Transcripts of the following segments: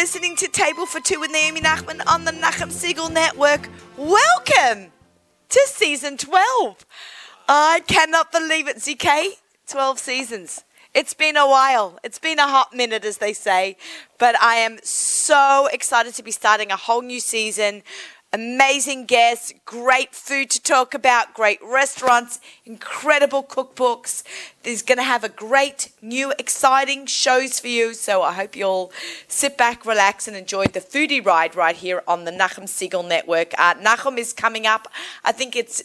listening to Table for Two with Naomi Nachman on the Nachum Segal Network. Welcome to season 12. I cannot believe it, ZK. 12 seasons. It's been a while. It's been a hot minute, as they say. But I am so excited to be starting a whole new season amazing guests, great food to talk about, great restaurants, incredible cookbooks. There's going to have a great new exciting shows for you. So I hope you'll sit back, relax, and enjoy the foodie ride right here on the Nachum Segal Network. Uh, Nachum is coming up. I think it's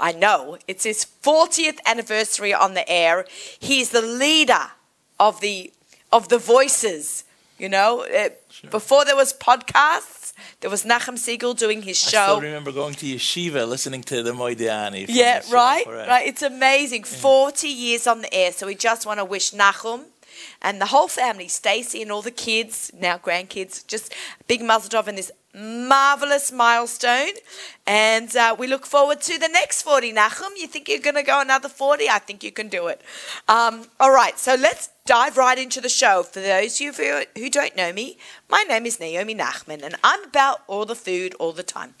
I know it's his 40th anniversary on the air. He's the leader of the of the voices. You know, uh, sure. before there was podcasts there was Nachum Segal doing his show. I still remember going to yeshiva, listening to the Moidiani. Yeah, right, right. It's amazing. Forty years on the air. So we just want to wish Nachum and the whole family, Stacy and all the kids, now grandkids, just big mazel tov in this marvelous milestone. And uh, we look forward to the next 40. Nachum, you think you're going to go another 40? I think you can do it. Um, all right, so let's dive right into the show. For those of you who don't know me, my name is Naomi Nachman, and I'm about all the food all the time.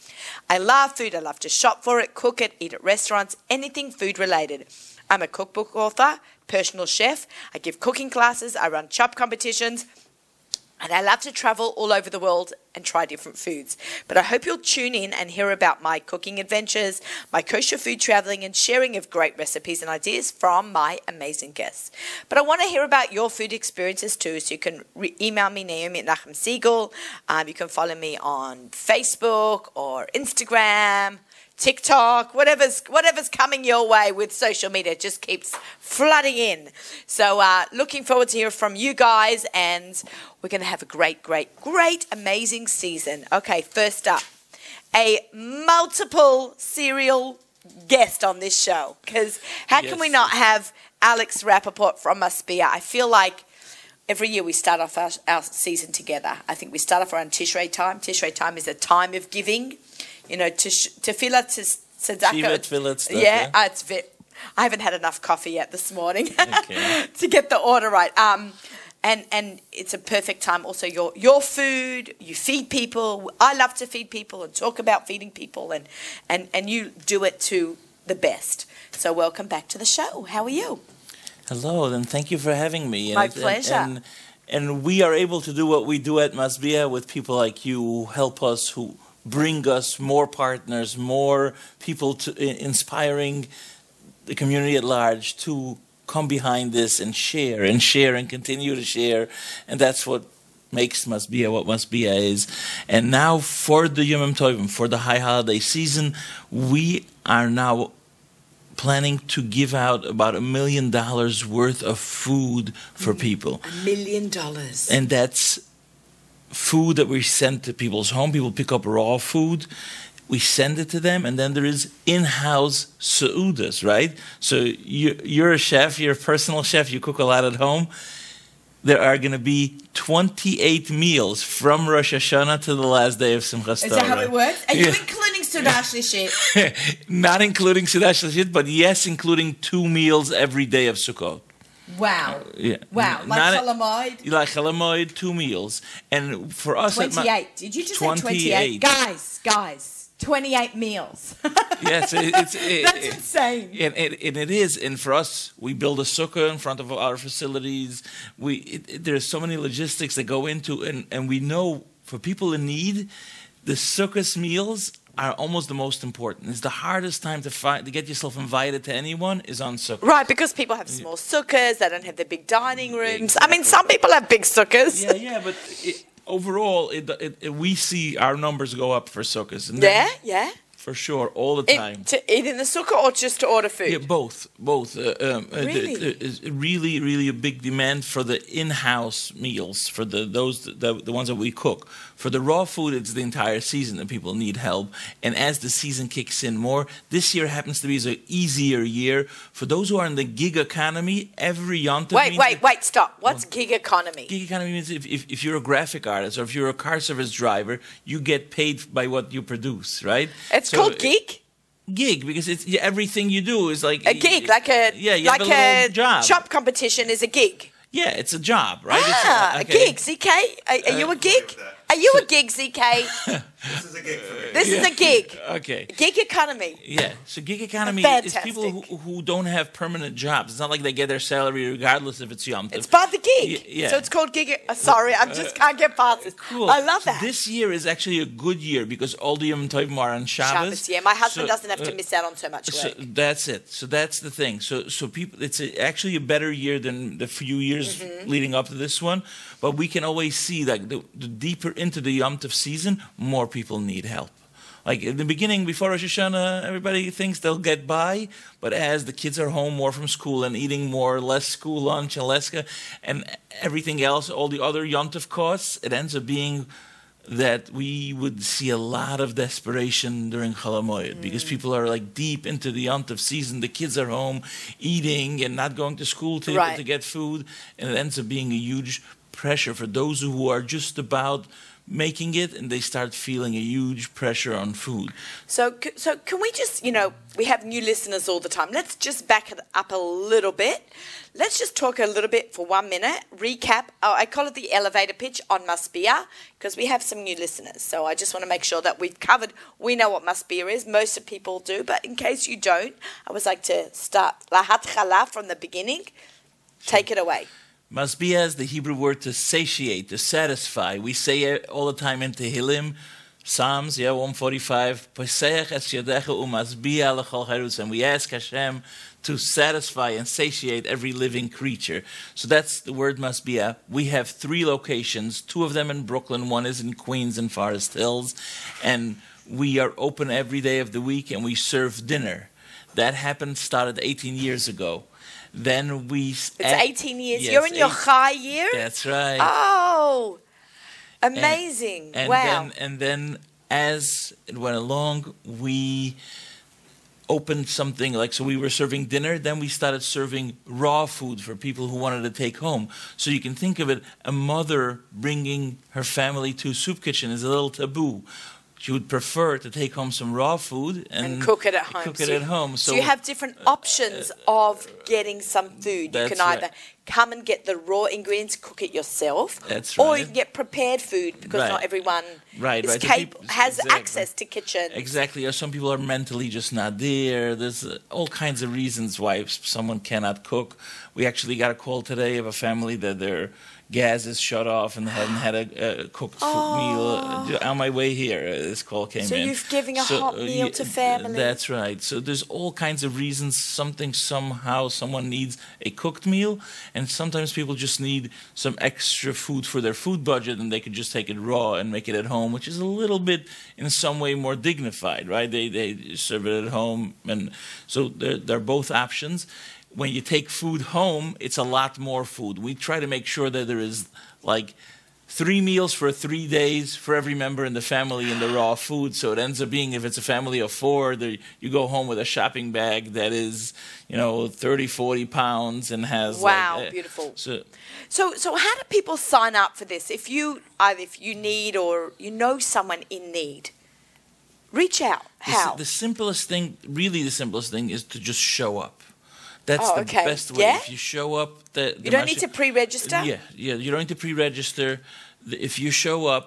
I love food. I love to shop for it, cook it, eat at restaurants, anything food related. I'm a cookbook author, personal chef. I give cooking classes. I run chop competitions. And I love to travel all over the world and try different foods. But I hope you'll tune in and hear about my cooking adventures, my kosher food traveling, and sharing of great recipes and ideas from my amazing guests. But I want to hear about your food experiences too. So you can re- email me, Naomi at Nachum Segal. Um, you can follow me on Facebook or Instagram TikTok, whatever's whatever's coming your way with social media just keeps flooding in. So uh, looking forward to hear from you guys, and we're going to have a great, great, great, amazing season. Okay, first up, a multiple serial guest on this show because how yes. can we not have Alex Rappaport from Masbia? I feel like every year we start off our, our, season together. I think we start off around Tishrei time. Tishrei time is a time of giving you know, to tefillah, to tzedakah. Tefillah, yeah, yeah. Uh, it's ve- I haven't had enough coffee yet this morning okay. to get the order right. Um, and and it's a perfect time. Also, your your food, you feed people. I love to feed people and talk about feeding people, and and and you do it to the best. So, welcome back to the show. How are you? Hello, and thank you for having me. My and, pleasure. And, and, and we are able to do what we do at Masbia with people like you who help us who bring us more partners, more people to, inspiring the community at large to come behind this and share and share and continue to share. And that's what makes Masbia what Masbia is. And now for the Yom Tovim, for the high holiday season, we are now planning to give out about a million dollars worth of food for mm-hmm. people. A million dollars. And that's food that we send to people's home. People pick up raw food. We send it to them, and then there is in-house seudas, right? So you, you're a chef, you're a personal chef, you cook a lot at home. There are going to be 28 meals from Rosh Hashanah to the last day of Simchas Torah. Is that how it works? Are yeah. you including Sudash Lishit? Not including Seudah Shlishit, but yes, including two meals every day of Sukkot. Wow. Yeah. Wow. Like Chalamoid? Like Chalamoid, two meals. And for us... 28. Did you just 28. say 28? Guys, guys. 28 meals. yes, it, it's it, that's it, insane. And, and, it is. And for us, we build a sukkah in front of our facilities. We there's so many logistics that go into, and and we know for people in need, the sukkah's meals are almost the most important. It's the hardest time to find to get yourself invited to anyone is on sukkah. Right, because people have small sukkahs, they don't have the big dining rooms. Exactly. I mean, some people have big sukkahs. Yeah, yeah, but it, overall, it, it, we see our numbers go up for sukkahs. yeah, yeah for sure, all the time. It, to eat in the sukkah or just to order food? Yeah, both, both. Uh, um, really? Uh, really, really a big demand for the in-house meals for the those the, the ones that we cook. For the raw food, it's the entire season that people need help. And as the season kicks in more, this year happens to be an easier year for those who are in the gig economy. Every yontif. Wait, wait, wait! Stop. What's well, gig economy? Gig economy means if, if, if you're a graphic artist or if you're a car service driver, you get paid by what you produce, right? It's it's so called gig. Gig because it's everything you do is like a gig, like a yeah, like a, a job. chop competition is a gig. Yeah, it's a job, right? It's Ah, a okay. gig, ZK. Are, are you a gig? Are you a gig, ZK? This is a gig for me. This is a gig. Okay. Gig economy. Yeah, so gig economy Fantastic. is people who, who don't have permanent jobs. It's not like they get their salary regardless if it's Yom Tov. It's by the gig. Yeah. So it's called gig. Uh, sorry, I just can't get past this. Cool. I love So that. This year is actually a good year because all the Yom Tovim are on Shabbos. Shabbos, yeah. My husband So, doesn't have to uh, miss out on so much So that's it. So that's the thing. So so people, it's a, actually a better year than the few years Mm-hmm. leading up to this one. But we can always see like the, the deeper into the Yom Tov season, more people need help. Like in the beginning, before Rosh Hashanah, everybody thinks they'll get by, but as the kids are home more from school and eating more, less school lunch and less, and everything else, all the other Yom Tov costs, it ends up being that we would see a lot of desperation during Chalamoyed because Mm. people are like deep into the Yom Tov season. The kids are home eating and not going to school to, Right. to get food, and it ends up being a huge pressure for those who are just about making it and they start feeling a huge pressure on food. So, so can we just, you know, we have new listeners all the time. Let's just back it up a little bit. Let's just talk a little bit for one minute. Recap. Oh, I call it the elevator pitch on Must Masbia because we have some new listeners. So I just want to make sure that we've covered. We know what Must Masbia is. Most of people do, but in case you don't, I would like to start lahat chala from the beginning. Take it away. Masbia as the Hebrew word to satiate, to satisfy. We say it all the time in Tehillim, Psalms, yeah, 145, "Poseach es yadecha umasbia lechol cherutz," and we ask Hashem to satisfy and satiate every living creature. So that's the word Masbia. Uh, we have three locations, two of them in Brooklyn, one is in Queens and Forest Hills, and we are open every day of the week and we serve dinner. That happened, started 18 years ago. Then we. It's eh, 18 years. Yes, You're in your high year? That's right. Oh, amazing. and wow. then and then as it went along we opened something like so we were serving dinner then we started serving raw food for people who wanted to take home so you can think of it a mother bringing her family to a soup kitchen is a little taboo she would prefer to take home some raw food and, and cook it at home. cook So it you- at home So, you have different options of getting some food. You can either right. come and get the raw ingredients, cook it yourself, That's or you can get prepared food because Right. not everyone Right, is right. Cap- people- has exactly. access to kitchen. Exactly. Or some people are mentally just not there. There's uh, all kinds of reasons why someone cannot cook. We actually got a call today of a family that their gas is shut off and hadn't had a, a cooked food meal. Uh, On my way here, uh, this call came So in. you're giving a hot meal yeah, to family. That's right. So there's all kinds of reasons. Something, somehow, someone needs a cooked meal, and sometimes people just need some extra food for their food budget, and they could just take it raw and make it at home, which is a little bit, in some way, more dignified, right? They they serve it at home, and so they're, they're both options. When you take food home, it's a lot more food. We try to make sure that there is like three meals for three days for every member in the family in the raw food. So it ends up being, if it's a family of four, the, you go home with a shopping bag that is, you know, 30, 40 pounds and has. Wow, like, uh, beautiful. So So, so how do people sign up for this? If you either if you need or you know someone in need, reach out. the, How? the simplest thing, really the simplest thing, is to just show up. That's Oh, the okay. best way. Yeah? If you show up, the, the you don't need to pre-register. Yeah, yeah. You don't need to pre-register. If you show up,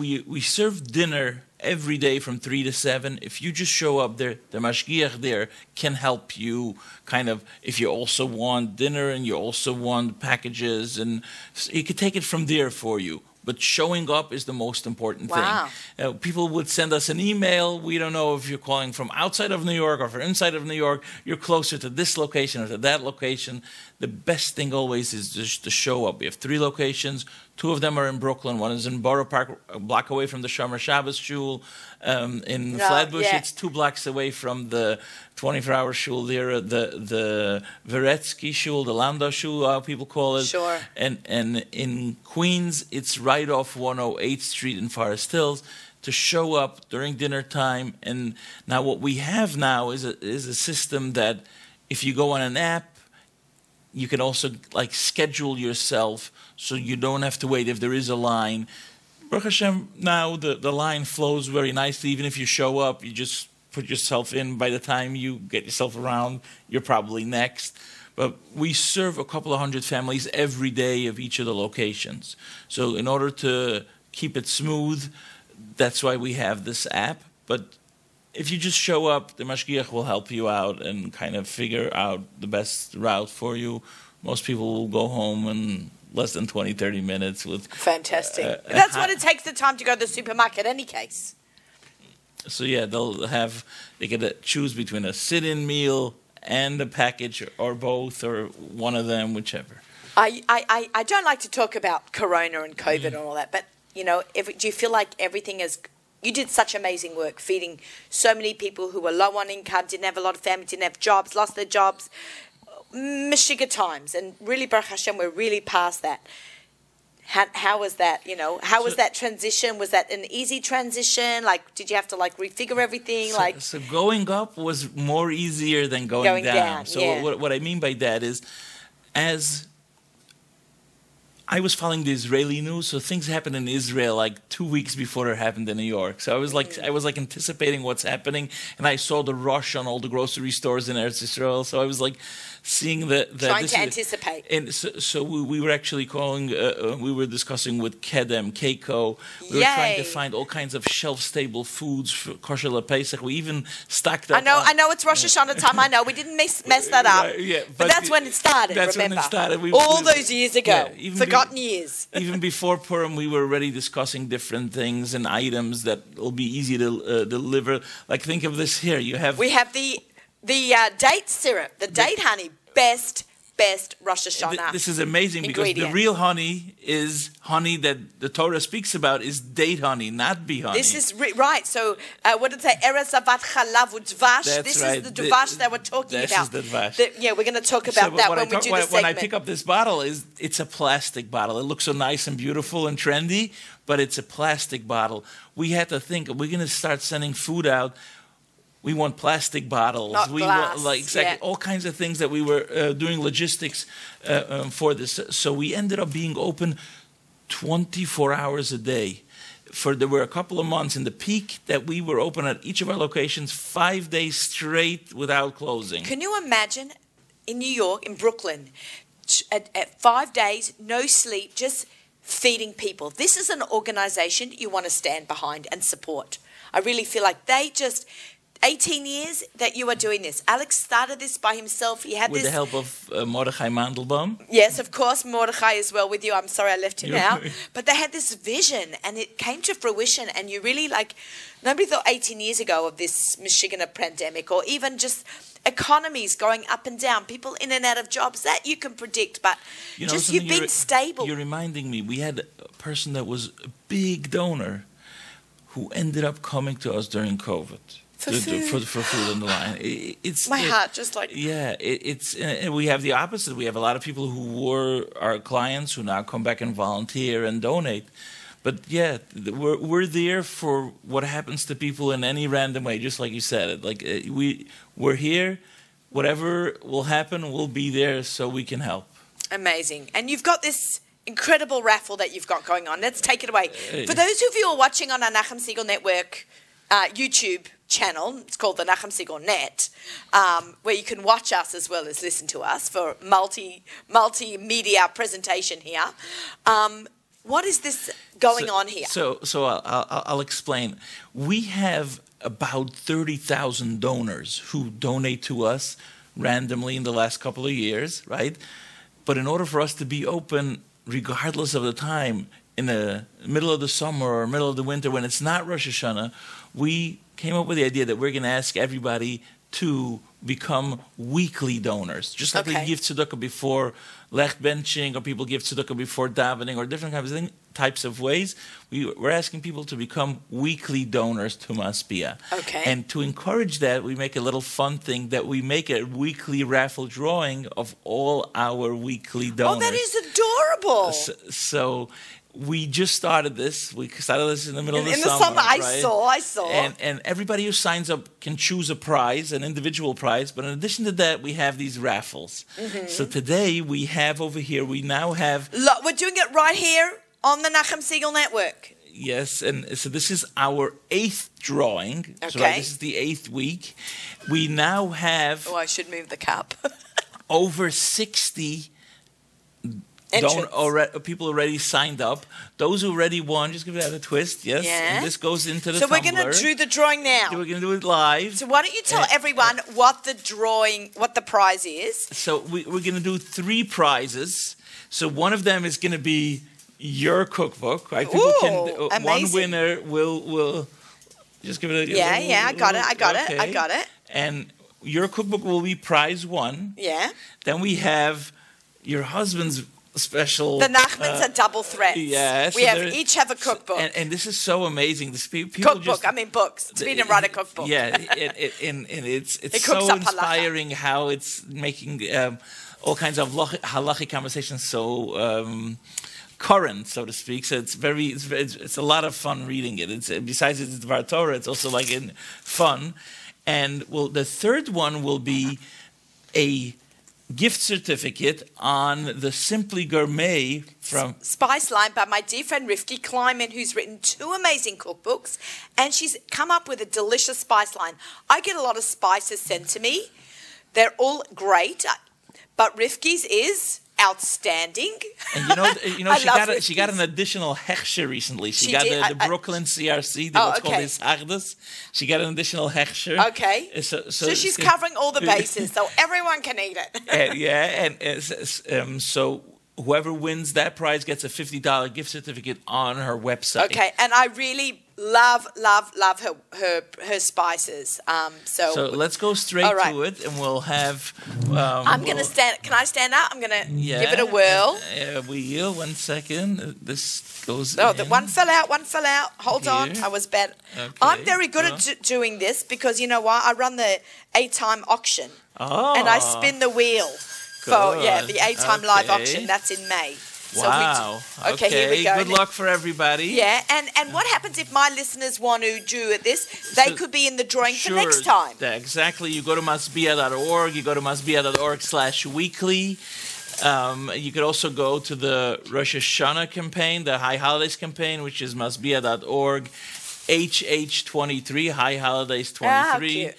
we we serve dinner every day from three to seven. If you just show up there, the mashgiach there can help you. Kind of, if you also want dinner and you also want packages, and he could take it from there for you. But showing up is the most important Wow. thing. Uh, people would send us an email. We don't know if you're calling from outside of New York or from inside of New York. You're closer to this location or to that location. The best thing always is just to show up. We have three locations. Two of them are in Brooklyn. One is in Borough Park, a block away from the Shomer Shabbos Shul. Um, in No, Flatbush, yeah. it's two blocks away from the 24-hour shul there, uh, the the Veretsky shul, the Landau shul, how people call it. Sure. And and in Queens, it's right off 108th Street in Forest Hills. To show up during dinner time, and now what we have now is a is a system that if you go on an app, you can also like schedule yourself so you don't have to wait if there is a line. Baruch Hashem, now the, the line flows very nicely. Even if you show up, you just put yourself in. By the time you get yourself around, you're probably next. But we serve a couple of hundred families every day of each of the locations. So in order to keep it smooth, that's why we have this app. But if you just show up, the mashgiach will help you out and kind of figure out the best route for you. Most people will go home in less than 20, 30 minutes with. Fantastic. Uh, That's what it takes the time to go to the supermarket, any case. So yeah, they'll have they get to choose between a sit-in meal and a package, or both, or one of them, whichever. I I, I don't like to talk about Corona and COVID mm. and all that, but you know, if, do you feel like everything is you did such amazing work feeding so many people who were low on income, didn't have a lot of family, didn't have jobs, lost their jobs, Michigan times, and really, Baruch Hashem, we're really past that. How, how was that? You know, how so, was that transition? Was that an easy transition? Like, did you have to like refigure everything? So, like, so going up was more easier than going, going down. down. So yeah. what, what I mean by that is, as I was following the Israeli news, so things happened in Israel like two weeks before it happened in New York. So I was like, I was like anticipating what's happening, and I saw the rush on all the grocery stores in Eretz Israel. So I was like, seeing that, that trying to anticipate. And so, so we, we, were actually calling, uh, uh, we were discussing with Kedem, Keiko. We Yay. were trying to find all kinds of shelf-stable foods for kosher Pesach. We even stacked up. I know, on, I know, it's Rosh Hashanah time. I know we didn't mess, mess that up. yeah, but, but that's when it started. That's remember? when it started. We, all we, those years ago, yeah, forgotten be, years. even before Purim, we were already discussing different things and items that will be easy to uh, deliver. Like think of this here. You have we have the the uh, date syrup, the date honey, best best Rosh Hashanah. This is amazing because the real honey is honey that the Torah speaks about is date honey, not bee honey. This is re- right. So uh, what did it say? Eretz zavat chalav udvash. This right. is the dvash the, that we're talking this about. This is the dvash. The, yeah, we're going to talk about so, that when, we talk, do the segment. When I pick up this bottle, is it's a plastic bottle. It looks so nice and beautiful and trendy, but it's a plastic bottle. We had to think we're going to start sending food out we want plastic bottles. Not we glass, want like exactly yeah. all kinds of things that we were uh, doing logistics uh, um, for this. So we ended up being open 24 hours a day. For there were a couple of months in the peak that we were open at each of our locations five days straight without closing. Can you imagine in New York, in Brooklyn, at, at five days, no sleep, just feeding people? This is an organization you want to stand behind and support. I really feel like they just 18 years that you are doing this. Alex started this by himself. He had with this. the help of uh, Mordechai Mandelbaum. Yes, of course, Mordechai is well with you. I'm sorry I left him out. But they had this vision and it came to fruition. And you really like, nobody thought 18 years ago of this Michigan pandemic or even just economies going up and down, people in and out of jobs that you can predict. But you know, just you've been stable. You're reminding me, we had a person that was a big donor who ended up coming to us during COVID for to, food. For, for, food on the line. It, it's my it, heart just like yeah. It, it's and we have the opposite. We have a lot of people who were our clients who now come back and volunteer and donate. But yeah, we're we're there for what happens to people in any random way, just like you said. Like uh, we we're here. Whatever will happen, we'll be there so we can help. Amazing, and you've got this incredible raffle that you've got going on. Let's take it away. For those of you who are watching on our Nachum Segal Network uh, YouTube channel. It's called the Nachum Segal Net, um, where you can watch us as well as listen to us for multi multimedia presentation here. Um, what is this going so, on here? So, so I'll, I'll, I'll explain. We have about thirty thousand donors who donate to us randomly in the last couple of years, right? But in order for us to be open, regardless of the time, in the middle of the summer or middle of the winter when it's not Rosh Hashanah, we came up with the idea that we're going to ask everybody to become weekly donors, just like okay. they give tzedakah before licht bentching, or people give tzedakah before davening, or different kinds of thing, types of ways. We, are asking people to become weekly donors to Masbia. Okay. And to encourage that, we make a little fun thing that we make a weekly raffle drawing of all our weekly donors. Oh, that is adorable. So, so we just started this. We started this in the middle in, of the in summer. In the summer, I right? saw, I saw. And, and everybody who signs up can choose a prize, an individual prize. But in addition to that, we have these raffles. Mm-hmm. So today we have over here, we now have. Look, we're doing it right here on the Nachum Segal Network. Yes, and so this is our eighth drawing. Okay. So right, this is the eighth week. We now have. Oh, I should move the cup. over 60 Entrance. don't already people already signed up. Those who already won, just give that a twist. Yes, Yeah. and this goes into the. So we're going to do the drawing now. We're going to do it live. So why don't you tell Uh, everyone what the drawing, what the prize is? So we, we're going to do three prizes. So one of them is going to be your cookbook. Right? People Ooh, can. uh, one winner will will just give it a. Yeah, yeah, I got it. I got it. I got it. And your cookbook will be prize one. Yeah. Then we have your husband's special. The Nachmans uh, are double threats. yeah, We so have each have a cookbook. and, and this is so amazing. This pe- people cookbook. just I mean books. Speed and write a cookbook. Yeah, it, it, and, and it's it's It so up halacha. inspiring how it's making um, all kinds of halachic conversations so um, current, so to speak. So it's very it's, very- it's, it's a lot of fun reading it. It's besides it's Dvar Torah, it's also like in fun. And well, the third one will be a gift certificate on the Simply Gourmet from Spice Line by my dear friend Rifki Kleiman, who's written two amazing cookbooks, and she's come up with a delicious spice line. I get a lot of spices sent to me. They're all great, but Rifki's is outstanding. And you know, you know, she got a, she got an additional hechsher recently. She, She got did? the, the I- Brooklyn CRC, the, Oh, what's called okay. his Agnes. She got an additional hechsher. Okay. Uh, So, so, So, she's covering all the bases, so everyone can eat it. Uh, yeah, and um, so whoever wins that prize gets a fifty dollar gift certificate on her website. Okay, and I really love, love, love her her her spices. Um, so, So let's go straight right. to it, and we'll have. Um, I'm we'll- gonna stand. Can I stand up? I'm gonna Yeah, give it a whirl. Uh, wheel. One second. Uh, This goes. Oh, the one fell out. One fell out. Hold on, I was bad. Okay, I'm very good at d- doing this because you know why? I run the eight-time auction Oh. and I spin the wheel for yeah the eight-time live auction. That's in May. So we Wow. d- okay, here we go. Good luck for everybody. Yeah, and and what happens if my listeners want to do at this? They So- could be in the drawing Sure. for next time. Exactly. You go to masbia.org. You go to masbia.org slash weekly. Um, you could also go to the Rosh Hashanah campaign, the High Holidays campaign, which is masbia.org, HH23, High Holidays 23. Ah.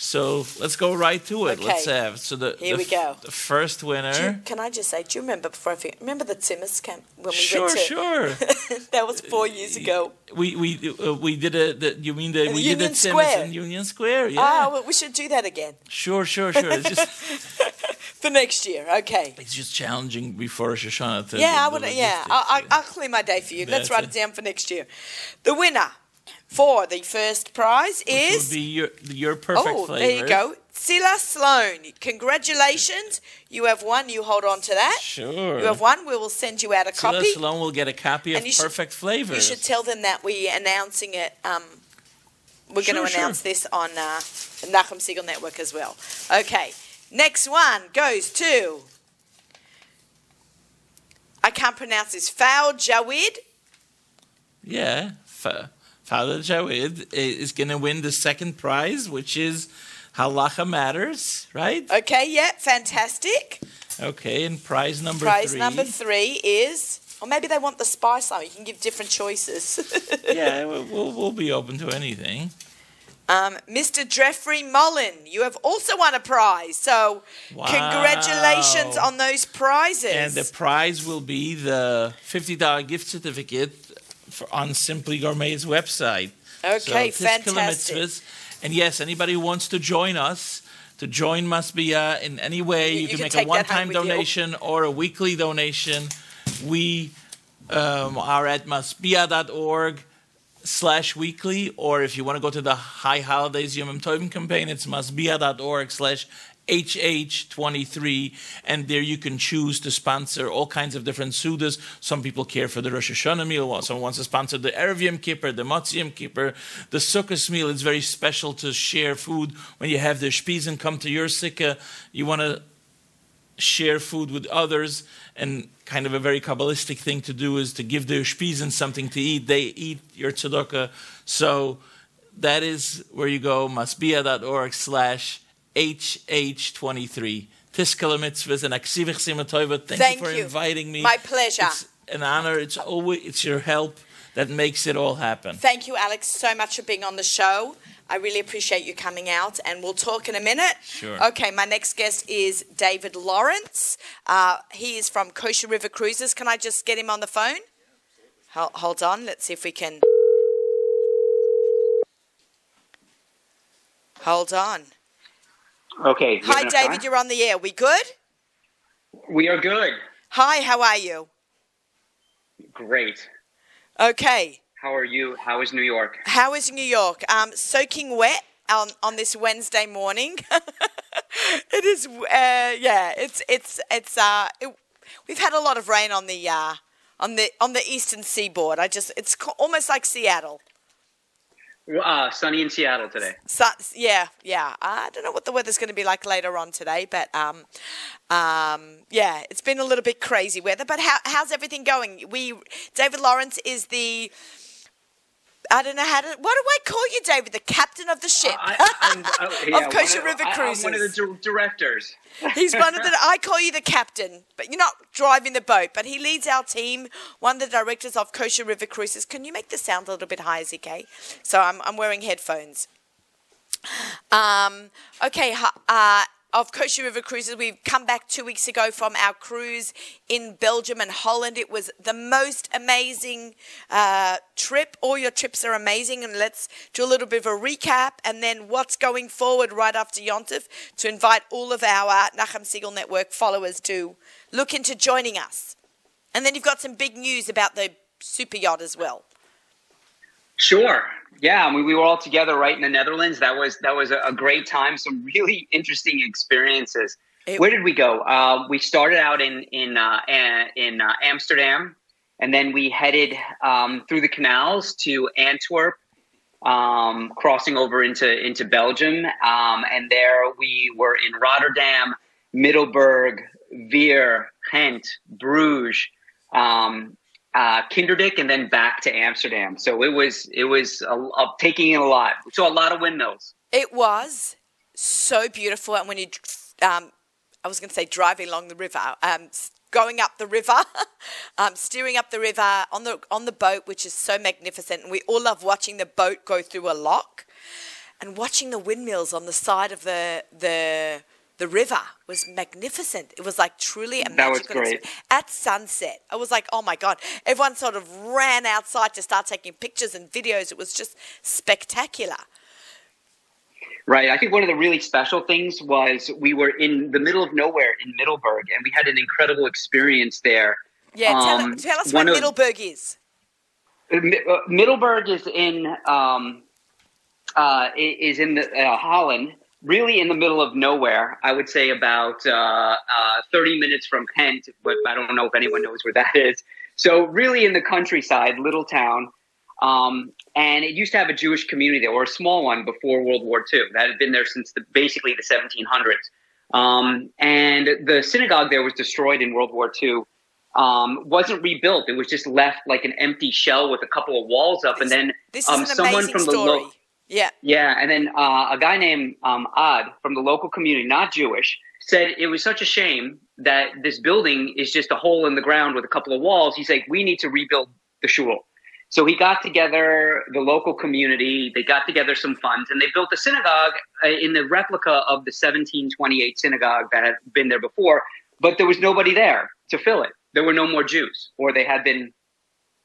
So let's go right to it. Okay. Let's have so the Here the, we go. the first winner. You- can I just say? Do you remember before I forget? Remember the Timmers camp when we Sure, went to? sure. Sure. that was four years ago. we we uh, we did a. The, you mean the we Union did Square. in Union Square? Yeah. Ah, well, we should do that again Sure, sure, sure. It's just for next year. Okay. it's just challenging before. To Yeah, I would. Yeah, I, I, exchange. I'll clear my day for you. Let's That's write it. it down for next year. The winner for the first prize is. your your perfect oh, flavor. there you go. Silla Sloan. Congratulations. You have won. You hold on to that. Sure. You have won. We will send you out a copy. Copy. Salon will get a copy of And should- perfect flavors. You should tell them that we're announcing it. Um, we're going to sure. announce this on uh, the Nachum Segal Network as well. Okay, next one goes to. I can't pronounce this. Foul Jawid. yeah, Fa- Father Jawid is going to win the second prize, which is Halacha Matters, right? Okay, yeah, fantastic. Okay, and prize number Prize three. number three is, or maybe they want the spice line. You can give different choices. yeah, we'll, we'll, we'll be open to anything. Um, Mr. Jeffrey Mullen, you have also won a prize. So, Wow. congratulations on those prizes. And the prize will be the $50 gift certificate for, on Simply Gourmet's website. okay, so, fantastic. And yes, anybody who wants to join us, to join must Masbia in any way, You- you, can can make a one-time with you. donation or a weekly donation. We um, are at masbia.org slash weekly, or if you want to go to the High Holidays Yom Tovim campaign, it's masbia.org slash HH23, and there you can choose to sponsor all kinds of different sudas. Some people care for the Rosh Hashanah meal, someone wants to sponsor the Erev Yom Kippur, the Motzi Yom Kippur, the Sukkot meal. It's very special to share food when you have the Spiesen come to your Sikkah. You want to share food with others, and kind of a very Kabbalistic thing to do is to give the Spiesen something to eat. They eat your tzedakah. So that is where you go, masbia.org slash HH23. Tiskala mitzvahs and aksivich simatoiva. Thank, Thank you for you. inviting me. My pleasure. It's an honor. It's always it's your help that makes it all happen. Thank you, Alex, so much for being on the show. I really appreciate you coming out, and we'll talk in a minute. Sure. Okay, my next guest is David Lawrence. Uh, he is from Kosher River Cruises. Can I just get him on the phone? Hold, hold on. Let's see if we can. Hold on. Okay. Hi, David. You're on the air. We good? We are good. Hi. How are you? Great. Okay. How are you? How is New York? How is New York? Um, soaking wet on, on this Wednesday morning. it is. Uh, yeah. It's it's it's. Uh, it, we've had a lot of rain on the uh, on the on the eastern seaboard. I just it's almost like Seattle. Uh, sunny in Seattle today. So, yeah, yeah. I don't know what the weather's going to be like later on today, but um, um, yeah, it's been a little bit crazy weather. But how, how's everything going? We David Lawrence is the I don't know how to. What do I call you, David? The captain of the ship I, I'm, uh, yeah, of Kosher River I- Cruises. I'm one of the directors. He's one of the. I call you the captain, but you're not driving the boat. But he leads our team. One of the directors of Kosher River Cruises. Can you make the sound a little bit higher, ZK? So I'm I'm wearing headphones. Um, okay, uh, of Kosher River Cruises, we've come back two weeks ago from our cruise in Belgium and Holland. It was the most amazing uh, trip. All your trips are amazing, and let's do a little bit of a recap and then what's going forward right after Yontif to invite all of our Nachum Segal Network followers to look into joining us. And then you've got some big news about the super yacht as well. Sure. Yeah, I mean, we were all together right in the Netherlands. That was that was a, great time. Some really interesting experiences. It- Where did we go? Uh, we started out in in uh, in uh, Amsterdam, and then we headed um, through the canals to Antwerp, um, crossing over into into Belgium, um, and there we were in Rotterdam, Middelburg, Veere, Ghent, Bruges, um, uh, and then back to Amsterdam. So it was it was a, a, taking in a lot. We saw a lot of windmills. It was so beautiful, and when you, um, I was going to say driving along the river, um, going up the river, um, steering up the river on the on the boat, which is so magnificent, and we all love watching the boat go through a lock, and watching the windmills on the side of the the the river was magnificent. It was like truly a That was magical great. experience. At sunset, I was like, oh my god! Everyone sort of ran outside to start taking pictures and videos. It was just spectacular. Right. I think one of the really special things was we were in the middle of nowhere in Middelburg, and we had an incredible experience there. Yeah, tell, Um, tell us where of- Middelburg is. Uh, uh, Middelburg is in um, uh, is in the, uh, Holland, really in the middle of nowhere. I would say about uh, uh, thirty minutes from Ghent, but I don't know if anyone knows where that is. So really in the countryside, little town. Um, and it used to have a Jewish community there, or a small one before World War II. That had been there since the, basically the 1700s. Um, and the synagogue there was destroyed in World War II. Um, wasn't rebuilt. It was just left like an empty shell with a couple of walls up, and then This is um, an someone from the story. lo- yeah, yeah, and then uh, a guy named um, Ad from the local community, not Jewish, said it was such a shame that this building is just a hole in the ground with a couple of walls. He's like, we need to rebuild the shul. So he got together the local community. They got together some funds, and they built a synagogue uh, in the replica of the 1728 synagogue that had been there before. But there was nobody there to fill it. There were no more Jews, or they had been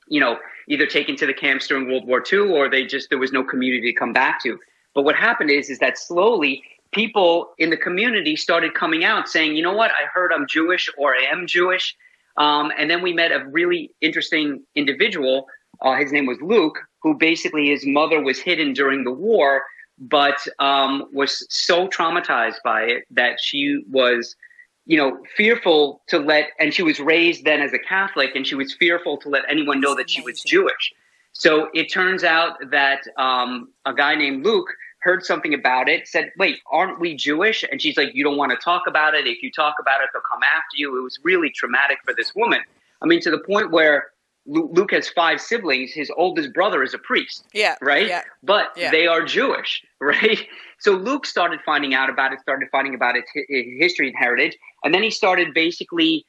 you know, either taken to the camps during World War II or they just there was no community to come back to. But what happened is is that slowly people in the community started coming out saying, you know what, I heard I'm Jewish or I am Jewish. Um, and then we met a really interesting individual. Uh, his name was Luke, who basically his mother was hidden during the war, but um, was so traumatized by it that she was you know, fearful to let, and she was raised then as a Catholic, and she was fearful to let anyone know that she was. Jewish. So it turns out that um, a guy named Luke heard something about it, said, Wait, aren't we Jewish? And she's like, You don't want to talk about it. If you talk about it, they'll come after you. It was really traumatic for this woman. I mean, to the point where Luke has five siblings. His oldest brother is a priest yeah, right? Yeah, But Yeah. they are Jewish, right? So Luke started finding out about it, started finding about its hi- hi- history and heritage, and then he started basically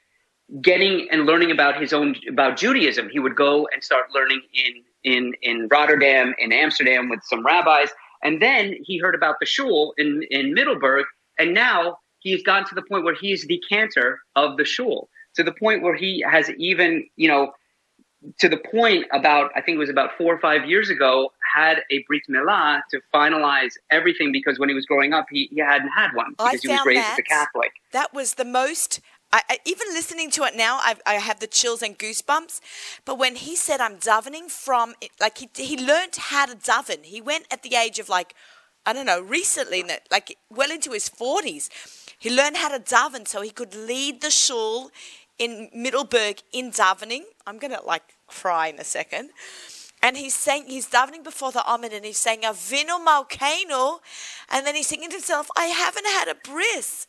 getting and learning about his own about Judaism. He would go and start learning in in in Rotterdam, in Amsterdam, with some rabbis, And then he heard about the shul in, in Middelburg, and now he's gotten to the point where he is the cantor of the shul, to the point where he has even, you know, to the point about I think it was about four or five years ago had a brit milah to finalize everything because when he was growing up he, he hadn't had one because he was raised as a Catholic. That was the most. I, I, even listening to it now, I, I have the chills and goosebumps. But when he said, "I'm davening from," like he he learned how to daven. He went at the age of like, I don't know, recently, like well into his forties. He learned how to daven so he could lead the shul in Middelburg in davening. I'm gonna like cry in a second. And he's saying he's davening before the Amid and he's saying Avinu Malkeinu, and then he's thinking to himself, I haven't had a bris.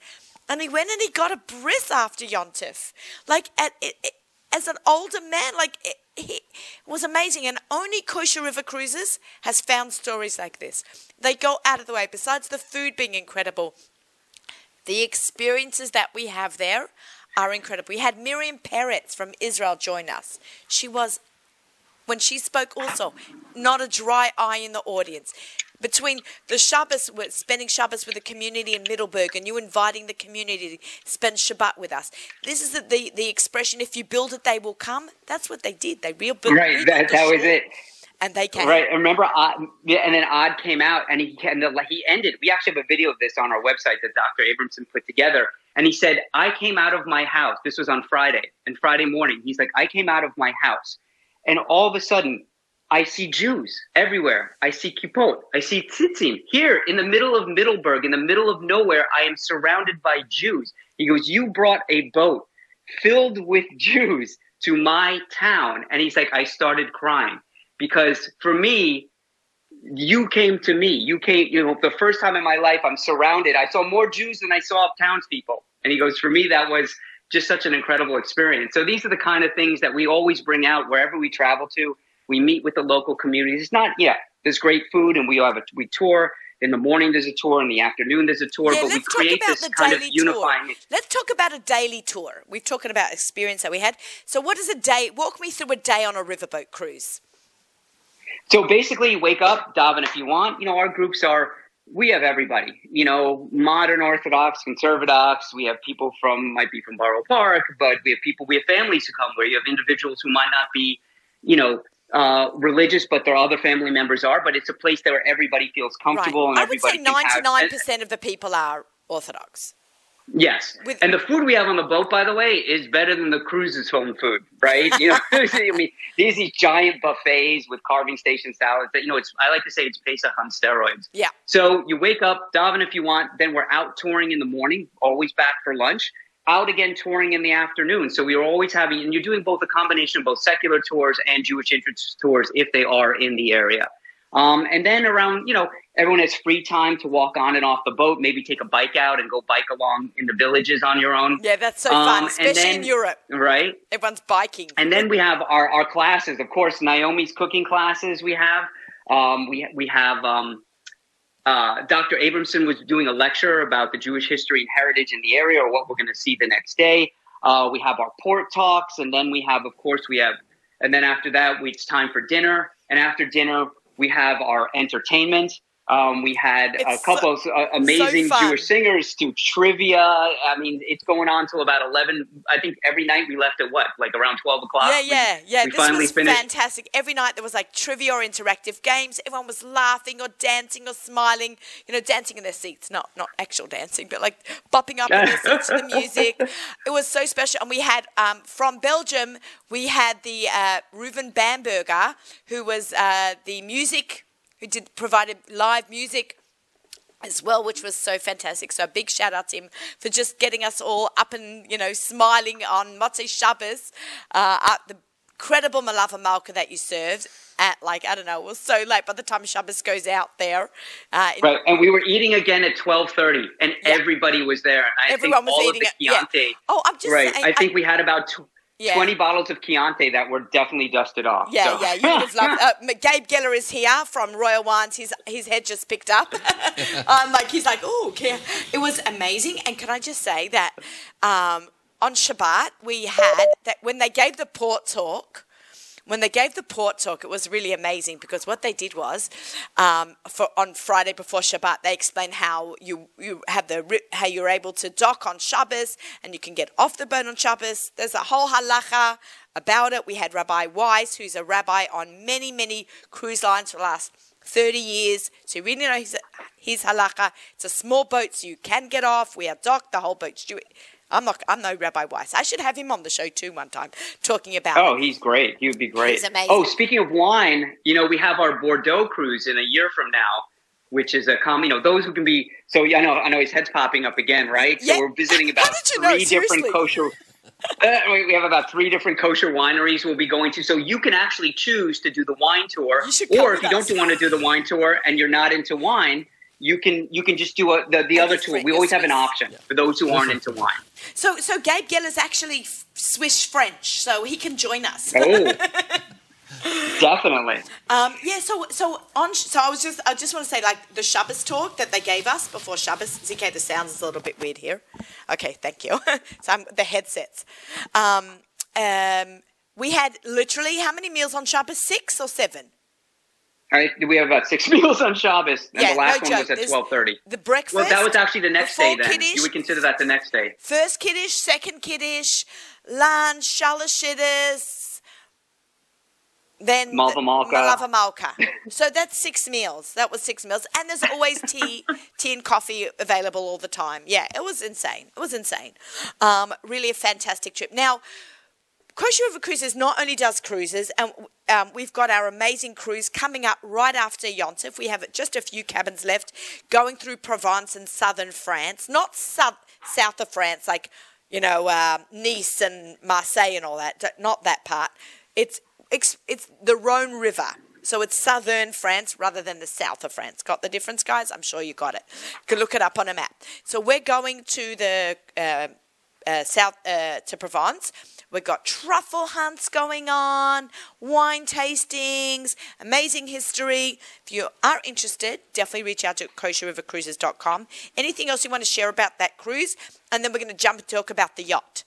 And he went and he got a bris after Yontif. Like at it, it, as an older man, like it, it was amazing. And only Kosher River Cruises has found stories like this. They go out of the way. Besides the food being incredible, the experiences that we have there are incredible. We had Miriam Peretz from Israel join us. She was, when she spoke also, not a dry eye in the audience. Between the Shabbos, spending Shabbos with the community in Middelburg and you inviting the community to spend Shabbat with us. This is the, the, the expression, if you build it, they will come. That's what they did. They real built Right, that, that was it and they came. Right. Remember, uh, yeah, and then Odd came out, and he and the, he ended. We actually have a video of this on our website that Dr. Abramson put together, and he said, "I came out of my house. This was on Friday, and Friday morning, he's like, I came out of my house, and all of a sudden." I see Jews everywhere. I see kippot. I see tzitzim. Here in the middle of Middelburg, in the middle of nowhere, I am surrounded by Jews. He goes, You brought a boat filled with Jews to my town. And he's like, I started crying because for me, you came to me. You came, you know, the first time in my life I'm surrounded. I saw more Jews than I saw townspeople. And he goes, for me, that was just such an incredible experience. So these are the kind of things that we always bring out wherever we travel to. We meet with the local communities. It's not, yeah, there's great food and we have a, we tour. In the morning there's a tour, in the afternoon there's a tour, yeah, but we create this kind of unifying. Tour. Let's talk about a daily tour. We've talking about experience that we had. So what is a day? Walk me through a day on a riverboat cruise. So basically, wake up, daven if you want. You know, our groups are we have everybody. You know, modern Orthodox, conservative. We have people from might be from Borough Park, but we have people. We have families who come. Where you have individuals who might not be, you know, uh, religious, but their other family members are. But it's a place where everybody feels comfortable, right. and I would say ninety nine percent of the people are Orthodox. Yes, With, and the food we have on the boat, by the way, is better than the cruise's home food, right? You know, I mean, these these giant buffets with carving station salads. That you know, it's I like to say it's Pesach on steroids. Yeah. So you wake up, daven if you want. Then we're out touring in the morning, always back for lunch. Out again touring in the afternoon. So we are always having, and you're doing both a combination of both secular tours and Jewish interest tours if they are in the area. Um, and then around, you know, everyone has free time to walk on and off the boat, maybe take a bike out and go bike along in the villages on your own. Yeah, that's so um, fun, especially then, in Europe. Right? Everyone's biking. And then we have our, our classes. Of course, Naomi's cooking classes we have. Um, we, we have um, uh, Dr. Abramson was doing a lecture about the Jewish history and heritage in the area or what we're going to see the next day. Uh, we have our port talks, and then we have, of course, we have, and then after that, we, it's time for dinner. And after dinner, we have our entertainment. Um, we had it's a couple so, of uh, amazing so Jewish singers do trivia. I mean, it's going on till about eleven. I think every night we left at what, like around twelve o'clock. Yeah, yeah, yeah. We this was finished. fantastic. Every night there was like trivia or interactive games. Everyone was laughing or dancing or smiling. You know, dancing in their seats, not not actual dancing, but like bopping up in their seats to the music. It was so special. And we had um, from Belgium, we had the uh, Reuven Bamberger, who was uh, the music who did provided live music as well, which was so fantastic. So a big shout out to him for just getting us all up and you know smiling on Motzei Shabbos uh, at the incredible Melave Malka that you served at like I don't know, it was so late by the time Shabbos goes out there. Uh, right, and we were eating again at twelve thirty, and yeah. everybody was there. I Everyone was eating it. Yeah. Oh, I'm just right. Saying, I think I, we had about. Two, yeah. 20 bottles of Chianti that were definitely dusted off. Yeah, so. yeah, you would uh, Gabe Geller is here from Royal Wines. His, his head just picked up. um, like, he's like, oh. It was amazing. And can I just say that um, on Shabbat, we had that when they gave the port talk, when they gave the port talk, it was really amazing because what they did was, um, for on Friday before Shabbat, they explained how you you have the how you're able to dock on Shabbos and you can get off the boat on Shabbos. There's a whole halacha about it. We had Rabbi Weiss, who's a rabbi on many many cruise lines for the last 30 years. So you really know his, his halacha. It's a small boat, so you can get off. We are docked. The whole boat's Jewish. I'm not. I'm no Rabbi Weiss. I should have him on the show too one time, talking about. Oh, he's great. He would be great. He's amazing. Oh, speaking of wine, you know we have our Bordeaux cruise in a year from now, which is a com. You know those who can be. So yeah, I know. I know his head's popping up again, right? Yeah. So we're visiting about three know? different Seriously? kosher. uh, we have about three different kosher wineries we'll be going to, so you can actually choose to do the wine tour, or if you don't want to do the wine tour and you're not into wine, you can you can just do a, the the other tour. We always have an option for those who aren't into wine. So so Gabe Geller is actually Swiss French, so he can join us. Oh. Definitely. Um, yeah. So so on. So I was just I just want to say like the Shabbos talk that they gave us before Shabbos. ZK, the sound is a little bit weird here. Okay, thank you. so I'm, the headsets. Um, um, we had literally how many meals on Shabbos? Six or seven? Right, we have about six meals on Shabbos, and Yeah, the last no one was at twelve thirty. The breakfast. Well, that was actually the next day. Then Kiddush, you would consider that the next day. First kiddush, second kiddush, lunch, shalashiddas, then Melave Malka. Melave Malka. so that's six meals. That was six meals, and there's always tea, tea and coffee available all the time. Yeah, it was insane. It was insane. Um, really a fantastic trip. Now. Kosher River Cruises not only does cruises, and um, we've got our amazing cruise coming up right after Yontif. We have just a few cabins left going through Provence and southern France, not south, south of France, like, you know, uh, Nice and Marseille and all that. Not that part. It's, it's, it's the Rhone River. So it's southern France rather than the south of France. Got the difference, guys? I'm sure you got it. You can look it up on a map. So we're going to the uh, uh, south uh, to Provence. We've got truffle hunts going on, wine tastings, amazing history. If you are interested, definitely reach out to kosherrivercruises.com. Anything else you want to share about that cruise? And then we're going to jump and talk about the yacht.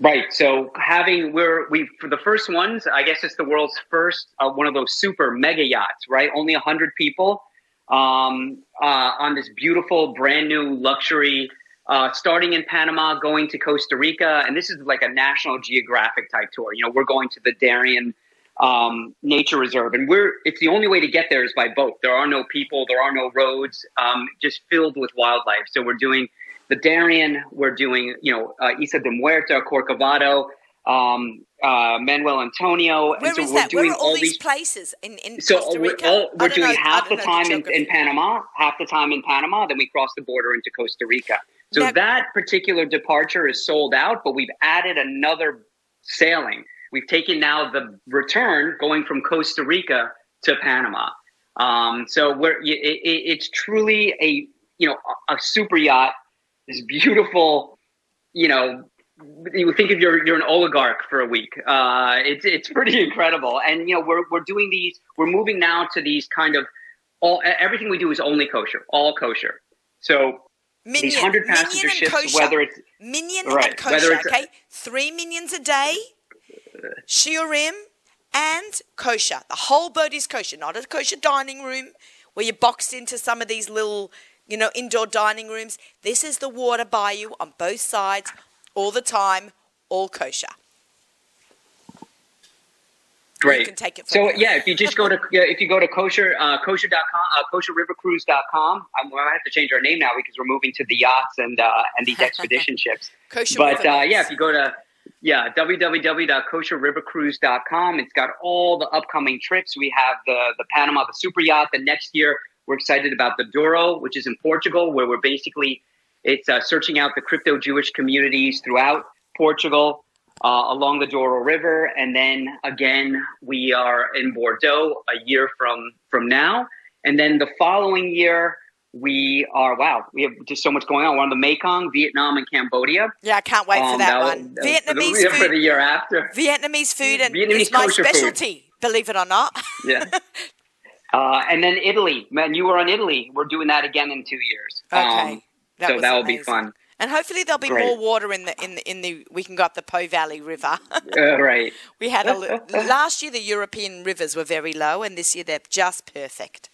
Right. So having we're we for the first ones, I guess it's the world's first uh, one of those super mega yachts. Right. Only hundred people um, uh, on this beautiful brand new luxury. Uh, starting in Panama, going to Costa Rica, and this is like a National Geographic type tour. You know, we're going to the Darien um, Nature Reserve, and we're it's the only way to get there is by boat. There are no people, there are no roads, um, just filled with wildlife. So we're doing the Darien, we're doing you know uh, Isa de Muerta, Corcovado, um, uh, Manuel Antonio, Where and so is we're that? doing Where are all, all these places in, in so Costa we're, Rica? all, we're doing know- half the know time in, in Panama, half the time in Panama, then we cross the border into Costa Rica. So Now- that particular departure is sold out, but we've added another sailing. We've taken now the return going from Costa Rica to Panama. Um, so we're it, it, it's truly a you know a super yacht, this beautiful, you know. You think of you're you're an oligarch for a week. Uh, it's it's pretty incredible, and you know we're we're doing these. We're moving now to these kind of all everything we do is only kosher, all kosher. So Minyan, these hundred passenger ships, kosher. whether it's Minyan Right, and kosher, whether it's- okay? Three minyans a day, shiurim, and kosher. The whole boat is kosher, not a kosher dining room where you're boxed into some of these little, you know, indoor dining rooms. This is the water bayou on both sides, all the time, all kosher. Great. can take it so there. yeah, if you just go to yeah, if you go to kosher uh, kosher.com uh, kosherrivercruise.com, I might have to change our name now because we're moving to the yachts and uh, and these expedition ships. Kosher But uh, yeah, if you go to yeah www.kosherrivercruise.com, it's got all the upcoming trips. We have the the Panama, the super yacht. The next year, we're excited about the Douro, which is in Portugal, where we're basically it's uh, searching out the crypto Jewish communities throughout Portugal uh, along the Douro River, and then again we are in Bordeaux a year from from now, and then the following year we are wow we have just so much going on. We're on the Mekong, Vietnam, and Cambodia. yeah, I can't wait for Um, that one. Vietnamese for the, for the year after. Vietnamese food and Vietnamese it's my kosher food. specialty, believe it or not. Yeah. Uh, and then Italy, man, you were on Italy. We're doing that again in two years. Okay. Um, That so that will be fun. And hopefully there'll be Great. more water in the in the in the we can go up the Po Valley River. Uh, right. we had a last year the European rivers were very low, and this year they're just perfect.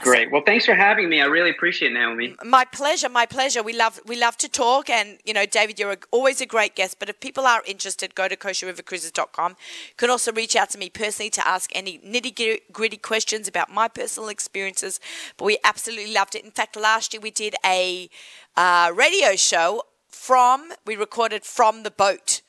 Great. Well, thanks for having me. I really appreciate it, Naomi. My pleasure, my pleasure. We love we love to talk, and you know, David, you're a, always a great guest. But if people are interested, go to kosherrivercruises.com. You can also reach out to me personally to ask any nitty gritty questions about my personal experiences. But we absolutely loved it. In fact, last year we did a uh, radio show from we recorded from the boat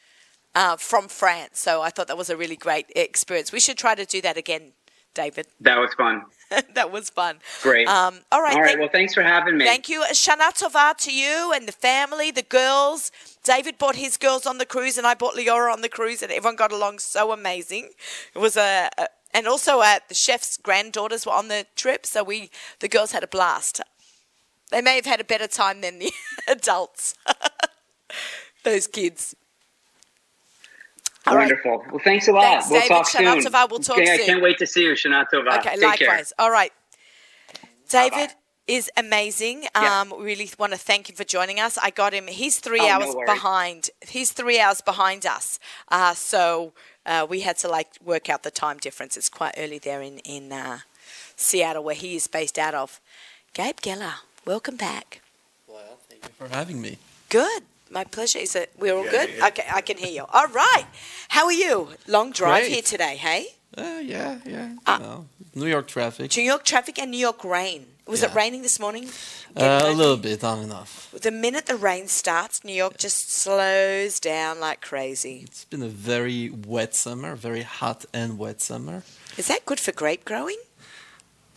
uh, from France. So I thought that was a really great experience. We should try to do that again, David. That was fun. that was fun. Great. Um, all right. All right. thank- Well, thanks for having me. Thank you. Shana Tova to you and the family, the girls. David brought his girls on the cruise, and I brought Leora on the cruise, and everyone got along so amazing. It was a, a and also uh, the chef's granddaughters were on the trip, so we the girls had a blast. They may have had a better time than the adults. Those kids. All right. Wonderful. Well, thanks a lot. Thanks, we'll David. talk Shana soon. Tova. We'll talk okay, soon. I can't wait to see you, Shana Tova. Okay, Take likewise. All right. David Bye-bye. is amazing. Yeah. Um, we really want to thank him for joining us. I got him. He's three Oh, no hours worries. behind. He's three hours behind us. Uh, so uh, we had to like work out the time difference. It's quite early there in in uh, Seattle, where he is based out of. Gabe Geller, welcome back. Well, thank you for having me. Good. My pleasure. Is it we're all Yeah, good? yeah. Okay, I can hear you. All right. How are you? Long drive Great. here today, hey? Uh, yeah, yeah. Ah. New York traffic. New York traffic and New York rain. Was it raining this morning? Uh, a little bit, on enough. The minute the rain starts, New York just slows down like crazy. It's been a very wet summer, very hot and wet summer. Is that good for grape growing?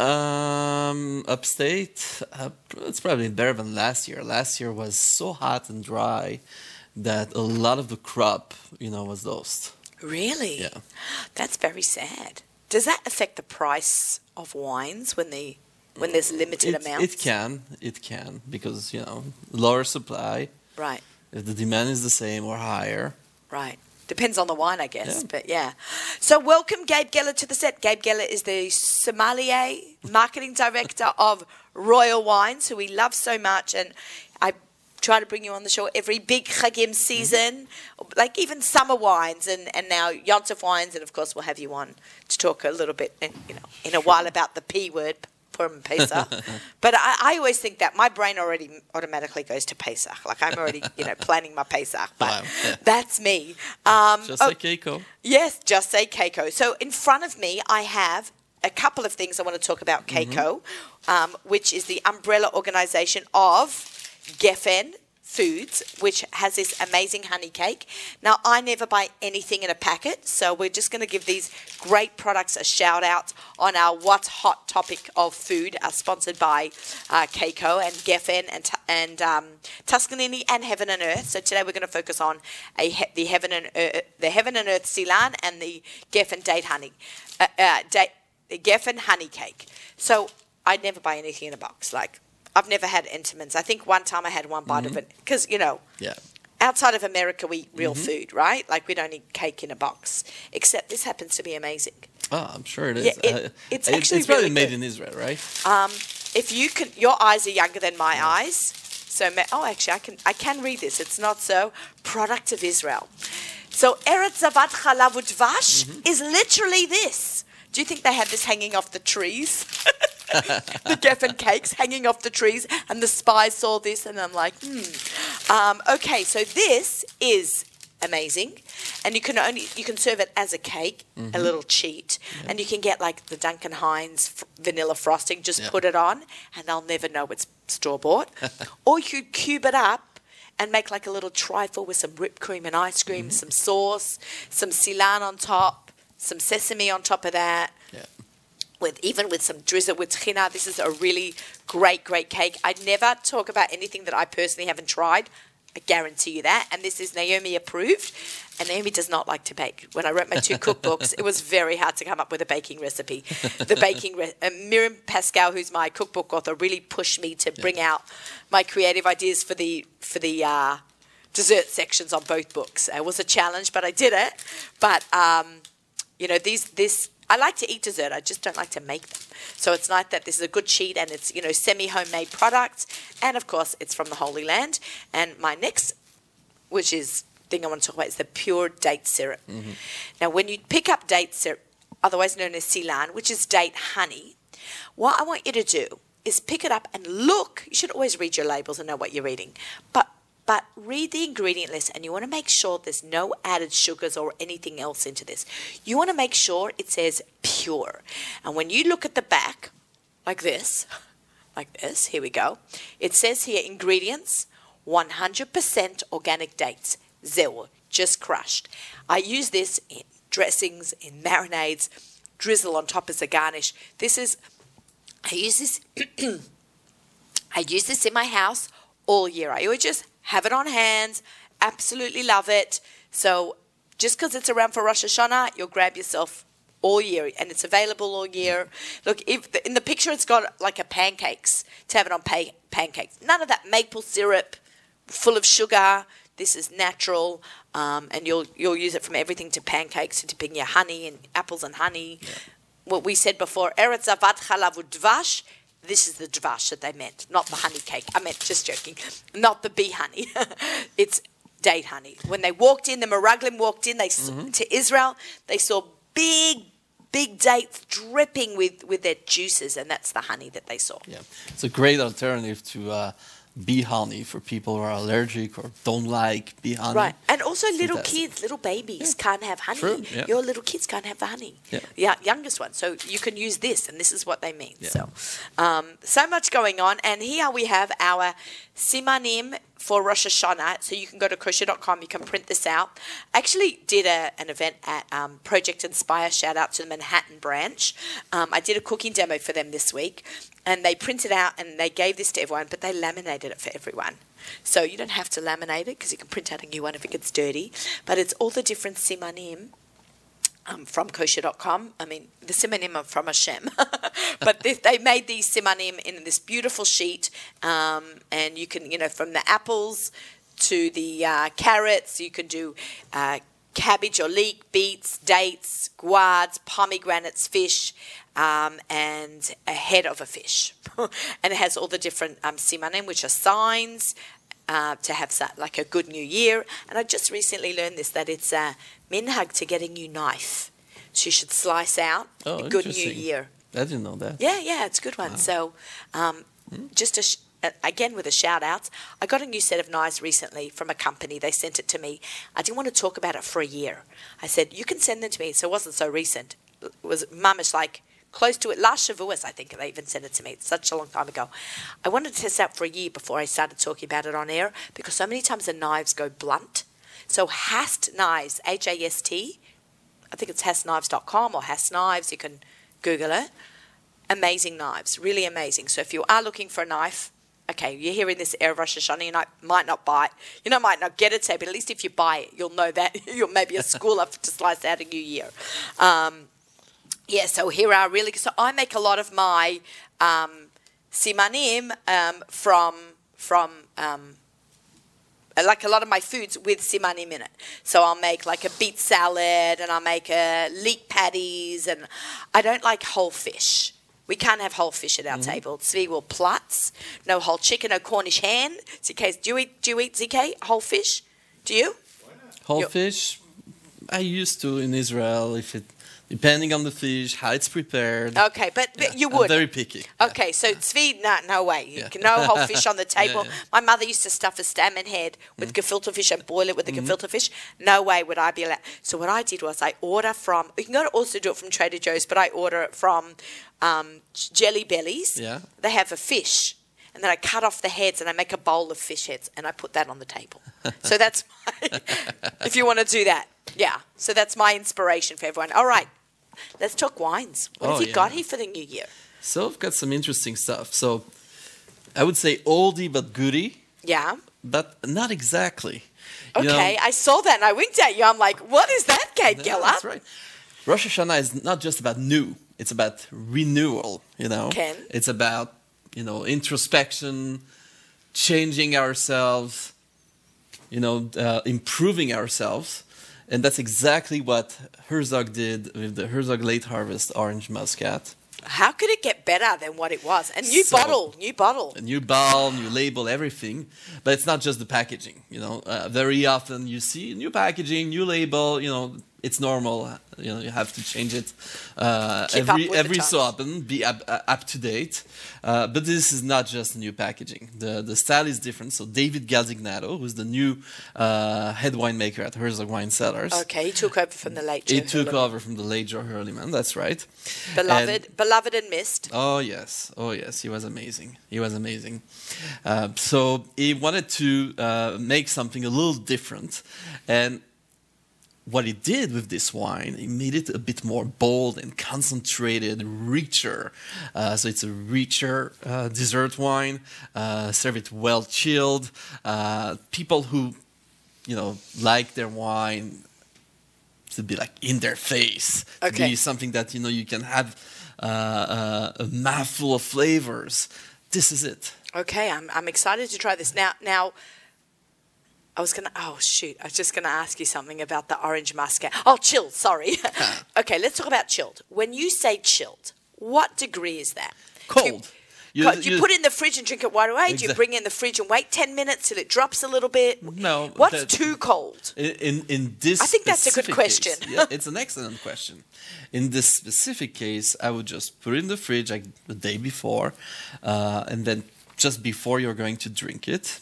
Um, upstate, uh, it's probably better than last year. Last year was so hot and dry that a lot of the crop, you know, was lost. Really? Yeah. That's very sad. Does that affect the price of wines when the when there's limited It, amounts? it can, it can, because you know, lower supply. Right, If the demand is the same or higher, right. Depends on the wine, I guess. Yeah. But yeah. So welcome Gabe Geller to the set. Gabe Geller is the sommelier marketing director of Royal Wines, who we love so much, and I try to bring you on the show every big Chagim mm-hmm. season, like even summer wines and, and now Yontef wines, and of course we'll have you on to talk a little bit, in, you know, in a while about the P word. Purim Pesach, but I, I always think that my brain already automatically goes to Pesach. Like I'm already, you know, planning my Pesach. But Wow, yeah. that's me. Um, just oh, like Kayco. Yes, just say Kayco. So in front of me, I have a couple of things I want to talk about Kayco, um, which is the umbrella organization of Geffen Foods, which has this amazing honey cake. Now, I never buy anything in a packet, so we're just going to give these great products a shout out on our What's Hot topic of food, uh, sponsored by uh, Kayco and Geffen and, and um, Tuscanini and Heaven and Earth. So today we're going to focus on a he- the Heaven and Earth, the Heaven and Earth Silan and the Geffen date honey, uh, uh, date, the Geffen honey cake. So I never buy anything in a box. Like I've never had Entenmann's. I think one time I had one bite of it because you know Yeah. outside of America we eat real Mm-hmm. food, right? Like we don't eat cake in a box. Except this happens to be amazing. Oh, I'm sure it is. Yeah, it- Uh, it's actually it's probably really made good. in Israel, right? If you can, your eyes are younger than my eyes. So ma- oh, actually, I can I can read this. It's not so. Product of Israel. So Eretz Zavat Chalav Udvash Mm-hmm. is literally this. Do you think they had this hanging off the trees? the Geffen cakes hanging off the trees, and the spies saw this, and I'm like, hmm. Um, okay, so this is amazing, and you can only you can serve it as a cake, a little cheat, and you can get like the Duncan Hines f- vanilla frosting. Just Yeah. put it on, and they'll never know it's store bought. or you could cube it up and make like a little trifle with some whipped cream and ice cream, some sauce, some silan on top, some sesame on top of that Yeah. With even with some drizzle with tchina. This is a really great, great cake. I never talk about anything that I personally haven't tried. I guarantee you that. And this is Naomi approved. And Naomi does not like to bake. When I wrote my two cookbooks, it was very hard to come up with a baking recipe. The baking, re- uh, Miriam Pascal, who's my cookbook author, really pushed me to bring out my creative ideas for the for the uh, dessert sections on both books. It was a challenge, but I did it. But um, you know, these this I like to eat dessert. I just don't like to make them. So it's nice that this is a good cheat and it's, you know, semi homemade products. And of course, it's from the Holy Land. And my next, which is thing I want to talk about, is the pure date syrup. Mm-hmm. Now, when you pick up date syrup, otherwise known as Silan, which is date honey, what I want you to do is pick it up and look. You should always read your labels and know what you're reading. But but read the ingredient list and you want to make sure there's no added sugars or anything else into this. You want to make sure it says pure. And when you look at the back, like this, like this, here we go. It says here ingredients 100% organic dates, zero, just crushed. I use this in dressings, in marinades, drizzle on top as a garnish. This is, I use this, I use this in my house all year. I always just have it on hand, absolutely love it. So just because it's around for Rosh Hashanah, you'll grab yourself all year and it's available all year. Look, if the, in the picture it's got like a pancakes to have it on pa- pancakes. None of that maple syrup full of sugar. This is natural, um, and you'll you'll use it from everything to pancakes to dipping your honey and apples and honey. What we said before, eretz avat chalav dvash. This is the dvash that they meant, not the honey cake. I meant just joking, not the bee honey. it's date honey. When they walked in, the Meraglim walked in. They s to Israel. They saw big, big dates dripping with with their juices, and that's the honey that they saw. Yeah, it's a great alternative to uh, bee honey for people who are allergic or don't like bee honey. Right, and also little Fantastic. kids, little babies can't have honey. True, yeah. Your little kids can't have the honey. Yeah. yeah, youngest one. So you can use this, and this is what they mean. Yeah. So, um, so much going on, and here we have our simanim for Rosh Hashanah. So you can go to kosher.com. You can print this out. I actually did a, an event at um, Project Inspire. Shout out to the Manhattan branch. Um, I did a cooking demo for them this week, and they printed out and they gave this to everyone, but they laminated it for everyone. So you don't have to laminate it because you can print out a new one if it gets dirty. But it's all the different simanim um, from kosher.com. I mean, the simanim are from Hashem. but they, they made these simanim in this beautiful sheet. Um, and you can, you know, from the apples to the uh, carrots, you can do uh, cabbage or leek, beets, dates, guards, pomegranates, fish, um, and a head of a fish. and it has all the different um, simanim, which are signs uh, to have like a good new year. And I just recently learned this that it's a minhag to get a new knife. So you should slice out Oh, a good new year. I didn't know that. Yeah, yeah, it's a good one. So, um, just a sh- again with a shout out, I got a new set of knives recently from a company. They sent it to me. I didn't want to talk about it for a year. I said, you can send them to me. So it wasn't so recent. It was mamish like close to it. Last Shavuos, I think they even sent it to me. It's such a long time ago. I wanted to test out for a year before I started talking about it on air because so many times the knives go blunt. So Hast Knives, H A S T, I think it's hastknives.com or Hast Knives. You can Google it amazing knives, really amazing. So if you are looking for a knife, okay, you're hearing this Erev Rosh Hashanah, you might not buy it, you know, might not get it today, but at least if you buy it, you'll know that you're maybe a schooler to slice out a new year. Um, yeah, so here are really, so I make a lot of my um, simanim um, from, from, um, like a lot of my foods with simanim in it. So I'll make like a beet salad and I'll make a leek patties and I don't like whole fish. We can't have whole fish at our mm-hmm. table. Tzvi will plats. No whole chicken, no Cornish hen. ZK, do you eat, do you eat ZK, whole fish? Do you? Whole Yo- fish, I used to in Israel, if it depending on the fish, how it's prepared. Okay, but, but you I'm very picky. Okay, so Tzvi, no, no way. Yeah. No whole fish on the table. yeah. My mother used to stuff a salmon head with mm. gefilte fish and boil it with the mm-hmm. gefilte fish. No way would I be allowed. So what I did was I order from. You can also do it from Trader Joe's, but I order it from um, Jelly Bellies. Yeah. They have a fish. And then I cut off the heads and I make a bowl of fish heads and I put that on the table. so that's my, if you want to do that. Yeah. So that's my inspiration for everyone. All right. Let's talk wines. What Oh, have you yeah. got here for the new year? So I've got some interesting stuff. So I would say oldie but goodie, Yeah. but not exactly. You know, Okay, I saw that and I winked at you. I'm like, what is that, Kate Yeah, Geller? That's right. Rosh Hashanah is not just about new; it's about renewal. You know, Ken? it's about you know introspection, changing ourselves, you know, uh, improving ourselves, And that's exactly what Herzog did with the Herzog Late Harvest Orange Muscat. How could it get better than what it was? A new So- bottle, new bottle. A new bottle, new label, everything. But it's not just the packaging. You know, uh, very often you see new packaging, new label. You know, it's normal. You know, you have to change it uh, every every so often, be up, uh, up to date. Uh, but this is not just new packaging. The the style is different. So David Galdignato, who's the new uh, head winemaker at Herzog Wine Cellars. Okay, he took over from the late. he took Hurley. over from the late Joe Hurliman. That's right. beloved, beloved and missed. Oh yes, oh yes, he was amazing. He was amazing. Uh, so he wanted to uh, make something a little different, and what he did with this wine, he made it a bit more bold and concentrated, richer. Uh, so it's a richer uh, dessert wine. Uh, serve it well chilled. Uh, people who, you know, like their wine to be like in their face, to Okay. be something that you know you can have uh, uh, a mouthful of flavors. This is it. Okay, I'm, I'm excited to try this. Now, now, I was going to, oh shoot, I was just going to ask you something about the orange muscat. Oh, chilled, sorry. okay, let's talk about chilled. When you say chilled, what degree is that? Cold. You, You- you put it in the fridge and drink it right away? Do you bring it in the fridge and wait 10 minutes till it drops a little bit? No, What's that- too cold? In, in this, I think that's a good question. case- yeah, it's an excellent question. In this specific case, I would just put it in the fridge like the day before, uh, and then just before you're going to drink it,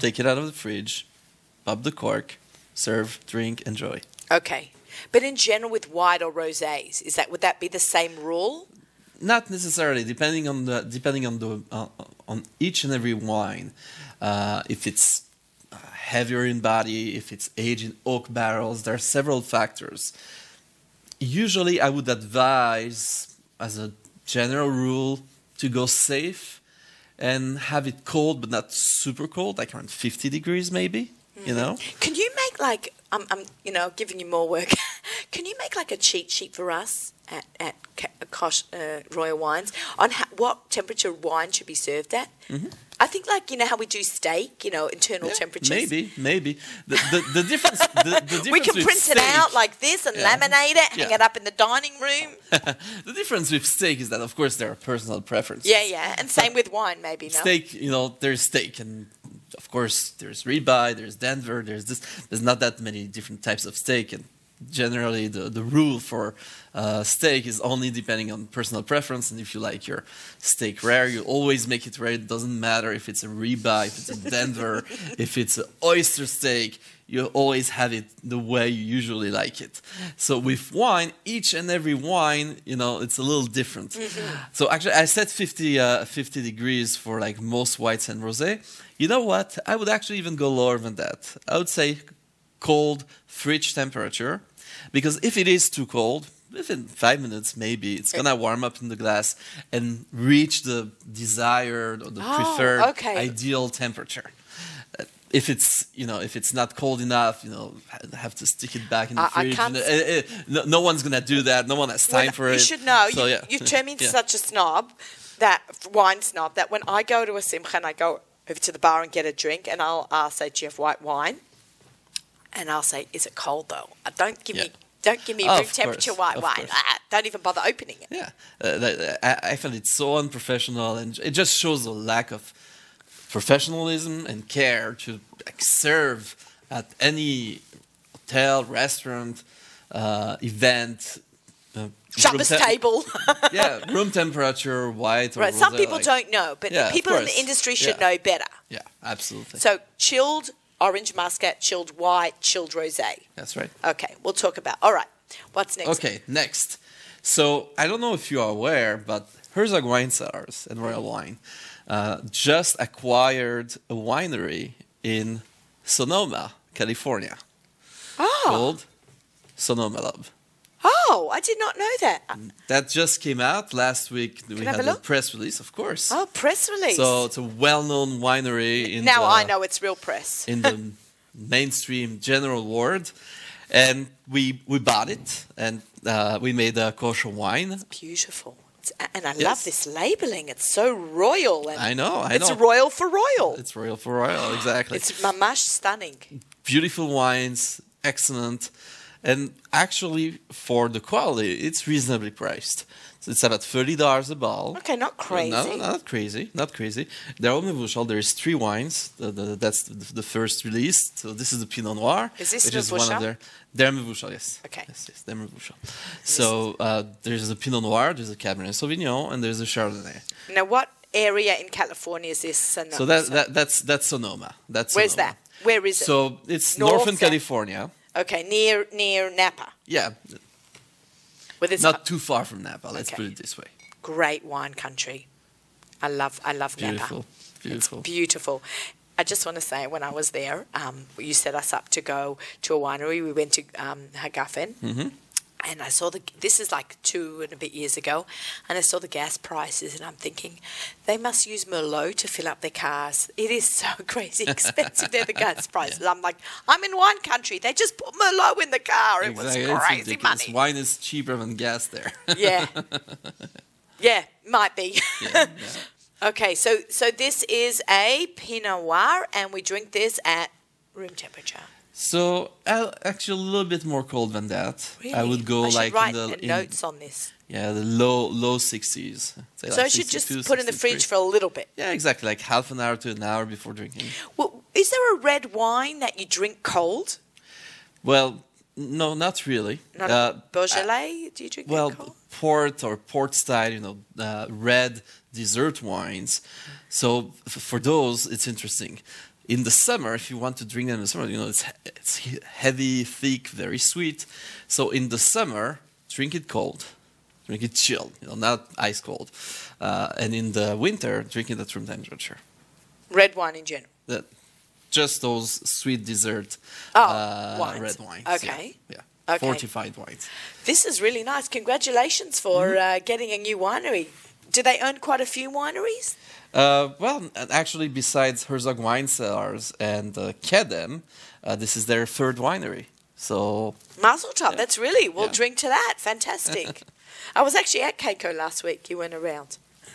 take it out of the fridge, pop the cork, serve, drink, enjoy. Okay. But in general, with white or rosés, is that would that be the same rule? Not necessarily, depending on the depending on the uh, on each and every wine. Uh, if it's heavier in body, if it's aged in oak barrels, there are several factors. Usually, I would advise, as a general rule, to go safe and have it cold, but not super cold, like around 50 degrees, maybe. You know, Can you make like I'm, I'm you know giving you more work? Can you make like a cheat sheet for us at at Kosh uh, Royal Wines on ha- what temperature wine should be served at? I think like you know how we do steak, you know, internal Yeah, temperatures. maybe, maybe the the, the difference. The, the difference We can print it out like this and Yeah. laminate it, hang Yeah. it up in the dining room. the difference with steak is that, of course, there are personal preferences. Yeah, yeah, and same with wine, maybe. No, Steak, you know, there's steak, and of course, there's ribeye, there's Denver, there's this. There's not that many different types of steak, and generally, the the rule for uh, steak is only depending on personal preference. And if you like your steak rare, you always make it rare. It doesn't matter if it's a ribeye, if it's a Denver, if it's an oyster steak. You always have it the way you usually like it. So with wine, each and every wine, you know, it's a little different. So actually, I said 50, uh, 50 degrees for like most whites and rosé. You know what? I would actually even go lower than that. I would say cold fridge temperature, because if it is too cold, within five minutes maybe it's gonna warm up in the glass and reach the desired or the Oh, preferred okay. ideal temperature. Uh, If it's you know if it's not cold enough, you know have to stick it back in the I- I fridge. Uh, uh, uh, no, no one's gonna do that. No one has time Well, for you it. You should know. So, you, yeah. you turn me into Yeah. such a snob, that wine snob, that when I go to a simcha and I go over to the bar and get a drink, and I'll, I'll say, "Do you have white wine?" And I'll say, "Is it cold though? Uh, Don't give Yeah. me, don't give me Oh, room of temperature course, white wine. Ah, don't even bother opening it." Yeah, uh, that- I, I find it so unprofessional, and it just shows a lack of professionalism and care to like, serve at any hotel, restaurant, uh, event. Uh, room te- table. yeah, room temperature, white. Or right. Some people like- don't know, but Yeah, people in the industry should Yeah. know better. Yeah, absolutely. So chilled orange muscat, chilled white, chilled rosé. That's right. Okay, we'll talk about. All right, what's next? Okay, next. So I don't know if you are aware, but Herzog Wine Cellars and Royal Wine uh, just acquired a winery in Sonoma, California, Oh, called Sonoma-Loeb. Oh, I did not know that. That just came out last week. We I have had a a press release, of course. Oh, press release. So it's a well-known winery in now the, I know it's real press. in the mainstream general world, and we we bought it and uh, we made a kosher wine. Beautiful. It's, and I love this labeling. It's so royal. I know, I it's know. royal for royal. It's royal for royal, exactly. It's mamash stunning. beautiful wines, excellent, and actually for the quality, it's reasonably priced. So it's about thirty dollars a bottle. Okay, not crazy. No, not crazy, not crazy. There are Mevushal. There's three wines. The, the, that's the, the first release. So this is the Pinot Noir, Is this which is one of their. They're Mevushal, yes. Okay. Yes, yes, they're Mevushal. So uh, there's a Pinot Noir, there's a Cabernet Sauvignon, and there's a Chardonnay. Now, what area in California is this? Sonoma? So that, that that's that's Sonoma. That's Where's Sonoma. that? Where is it? So it's North, northern? California. Okay, near near Napa. Yeah, With this not too far from Napa. Let's Okay. put it this way. great wine country. I love I love Beautiful, Napa. beautiful. It's beautiful. I just want to say, when I was there, um, you set us up to go to a winery. We went to um, Hagafen. Mm-hmm. And I saw the. This is like two and a bit years ago, and I saw the gas prices, and I'm thinking, they must use Merlot to fill up their cars. It is so crazy expensive. They're the gas prices. I'm like, I'm in wine country. They just put Merlot in the car. It Exactly. was crazy money. Wine is cheaper than gas there. Yeah, yeah, might be. Yeah, yeah. Okay, so so this is a Pinot Noir, and we drink this at room temperature. So uh, actually a little bit more cold than that. Really? I would go I like write in the in- notes on this. yeah the low low sixties. so I should just put in the fridge for a little bit. yeah exactly like half an hour to an hour before drinking. Well, is there a red wine that you drink cold? Well, no, not really. Not Uh, Beaujolais? Do you drink well, cold? port or port style, you know, uh, red dessert wines. So f- for those, it's interesting. In the summer, if you want to drink them in the summer, you know, it's it's heavy, thick, very sweet. So in the summer, drink it cold, drink it chilled, you know, not ice cold. Uh, and in the winter, drink it at room temperature. Red wine in general. That, just those sweet dessert Oh, uh, wines. red wines. Okay. Yeah. yeah. Okay. Fortified wines. This is really nice. Congratulations for Mm-hmm. uh, getting a new winery. Do they own quite a few wineries? Uh, well, actually, besides Herzog Wine Cellars and uh, Kedem, uh, this is their third winery. So, Mazel tov. That's really. We'll Yeah. drink to that. Fantastic. I was actually at Kayco last week. You went around.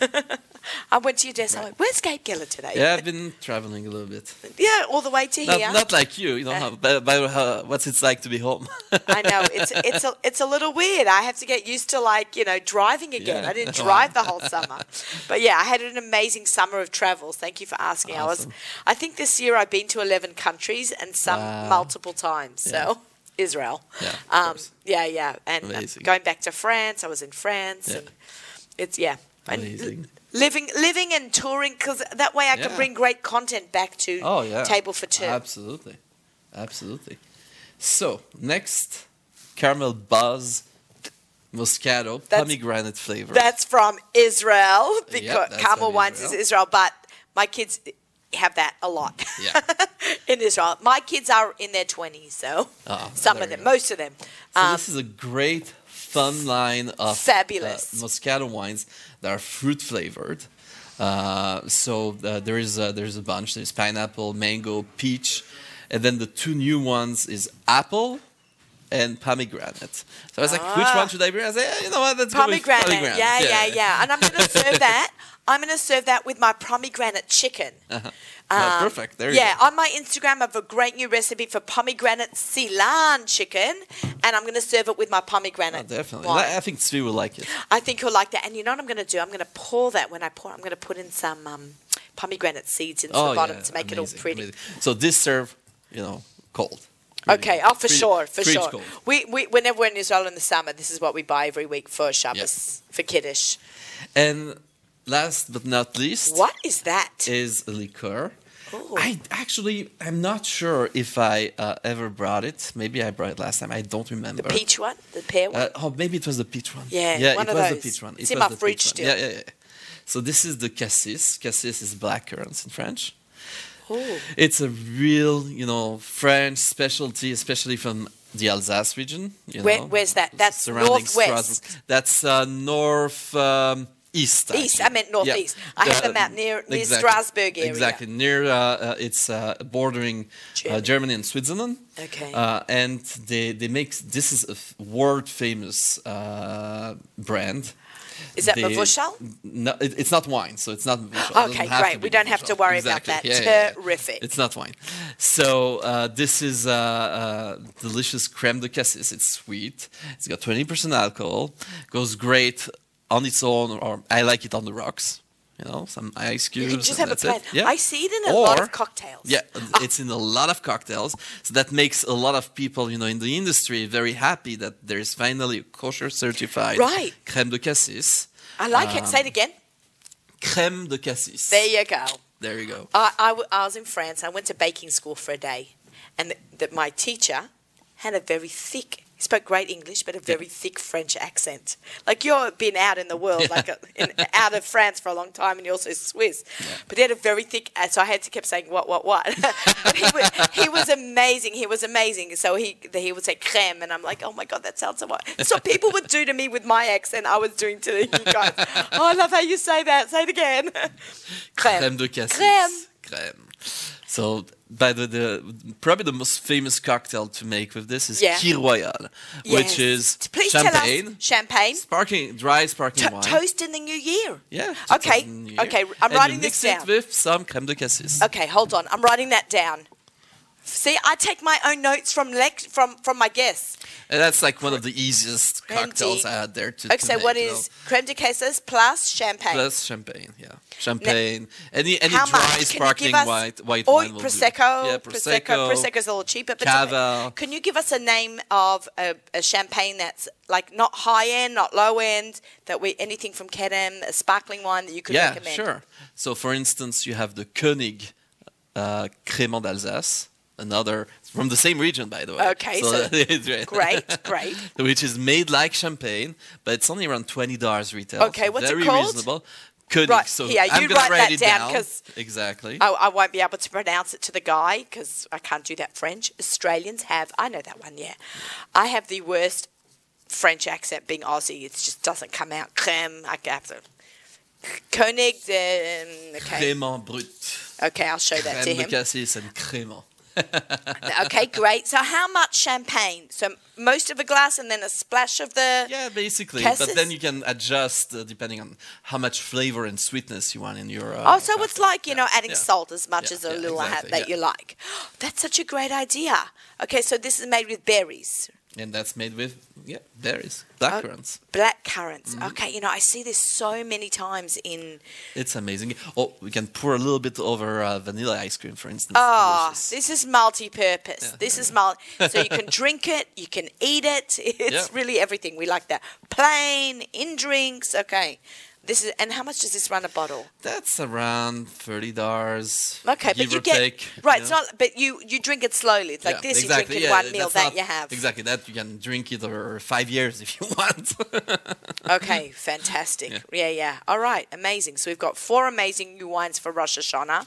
I went to your desk. I went, "Where's Gabe Geller today?" yeah, I've been traveling a little bit. Yeah, all the way to Not, here. not like you, you by, by, how, what's it like to be home? I know it's it's a it's a little weird. I have to get used to like you know driving again. Yeah. I didn't drive the whole summer, but yeah, I had an amazing summer of travels. Thank you for asking. I was, I think this year I've been to eleven countries and some Wow. multiple times. Yeah. So Israel, Yeah, um, yeah, yeah, and uh, going back to France, I was in France, Yeah. and it's yeah, Amazing. Living living and touring because that way I can bring great content back to Oh, yeah. table for two. Absolutely. Absolutely. So, next, Carmel Buzz Moscato, That's- pomegranate flavor. That's from Israel because Carmel from Wines is Israel, but my kids have that a lot Yeah. in Israel. My kids are in their 20s, so Oh, some of them, most of them. So Um, this is a great, fun line of Fabulous. uh, Moscato wines that are fruit flavored. Uh, so uh, there is a, there's a bunch. There's pineapple, mango, peach, and then the two new ones is apple and pomegranate. So I was like, which Ah. one should I bring? I said, yeah, you know what? With pomegranate. pomegranate. Yeah, yeah, yeah, And I'm going to serve that. I'm going to serve that with my pomegranate chicken. Uh-huh. Oh, perfect. There you go. yeah, on my Instagram, I have a great new recipe for pomegranate Silan chicken, and I'm going to serve it with my pomegranate. Oh, definitely. wine. I think Tzvi will like it. I think you'll like that. And you know what I'm going to do? I'm going to pour that when I pour. I'm going to put in some um, pomegranate seeds into the bottom to make it all Oh, pretty. amazing. So this serve, you know, cold. Okay, oh for sure, for sure. cold. We, we whenever we're in Israel in the summer, this is what we buy every week for Shabbos for Kiddush. And last but not least, What is that? is a liqueur. Ooh. I actually, I'm not sure if I uh, ever brought it. Maybe I brought it last time. I don't remember. the peach one, the pear one. Uh, oh, maybe it was the peach one. Yeah, yeah, one it was those. the peach one. It's it in my fridge still. Yeah, yeah, yeah. So this is the cassis. Cassis is black currants in French. Ooh. It's a real, you know, French specialty, especially from the Alsace region. You Where- know, where's that? That's surrounding northwest. Strasbourg. That's uh, north um, east. East. I meant northeast. I have a map near- near Strasbourg area. Exactly near. Uh, uh, it's uh, bordering Germany. uh, Germany and Switzerland. Okay. Uh, and they they make this is a world famous uh, brand. Is that Mevushal? No, it, it's not wine, so it's not. Mevushal. Okay, have great. We don't have to worry Exactly. about that. Yeah, yeah, yeah. Terrific. It's not wine. So uh, this is uh, uh, delicious creme de cassis. It's sweet. It's got 20% alcohol. Goes great on its own, or I like it on the rocks. You know, some ice cubes. You just have a it. Yeah. I see it in a lot of cocktails. Yeah, Ah. it's in a lot of cocktails. So that makes a lot of people, you know, in the industry very happy that there is finally a kosher certified Right. creme de cassis. I like it. Um, Say it again. Creme de cassis. There you go. There you go. I, I, w- I was in France. I went to baking school for a day, and my teacher had a very thick. He spoke great English, but a very thick French accent. Like you've been out in the world, like a, in, out of France for a long time, and you're also Swiss. But he had a very thick. uh, So I had to keep saying what, what, what. but he was, he was amazing. He was amazing. So he he would say crème, and I'm like, oh my god, that sounds so. What? So people would do to me with my accent. I was doing to you guys. Oh, I love how you say that. Say it again. crème. Creme de cassis. Crème. Crème. So, by the, the probably the most famous cocktail to make with this is Yeah. Kir Royal, which is Please champagne, champagne. sparkling, dry sparkling To- wine. toast in the new year. Yeah. Okay, the okay. I'm and writing you this mix down. it with some creme de cassis. Okay, hold on. I'm writing that down. See, I take my own notes from lec- from from my guests. And that's like one of the easiest Creme cocktails de- I had there to, Okay, so what is creme de cassis plus champagne? plus champagne? Yeah, champagne. any any How dry much? Can you sparkling give us? white white or wine will do. prosecco. Yeah, prosecco. Prosecco's a little cheaper. But Cava. can you give us a name of a, a champagne that's like not high end, not low end? That we anything from Kedem, a sparkling wine that you could yeah, recommend? sure. So, for instance, you have the König uh, Crémant d'Alsace, another from the same region, by the way. Okay, so- it's great. Great, great. Which is made like champagne, but it's only around twenty dollars retail. Okay, so what's it very called? reasonable. Koenig. Right, So here, I'm you write write that down, down 'cause exactly. I, I won't be able to pronounce it to the guy because I can't do that French. Australians have, I know that one, yeah. I have the worst French accent being Aussie. It just doesn't come out. Creme, I have to. Koenig, um, okay. Brut. Okay, I'll show that to Crème de him. cassis and crémant. Okay, great. So, how much champagne? So, most of a glass and then a splash of the. Yeah, basically. Cassis? But then you can adjust uh, depending on how much flavor and sweetness you want in your. Uh, Oh, so it's like, you know, adding yeah. salt as much Yeah, as a yeah, little exactly, that yeah. you like. That's such a great idea. Okay, so this is made with berries. And that's made with yeah berries, blackcurrants. Black currants. Mm-hmm. Okay, you know, I see this so many times in. It's amazing. Oh, we can pour a little bit over uh, vanilla ice cream, for instance. Oh, Delicious. this is multi-purpose. this is multi. so you can drink it, you can eat it. It's Yeah. really everything. We like that. Plain in drinks. Okay, this is. And how much does this run a bottle? That's around thirty dollars. Okay, but you get take, right. you It's not. But you you drink it slowly. It's like Yeah, this. exactly. You drink in yeah, one meal. That not- you have. exactly that you can drink it over five years if you want. Okay, fantastic. Yeah. yeah, All right, amazing. So we've got four amazing new wines for Rosh Hashanah.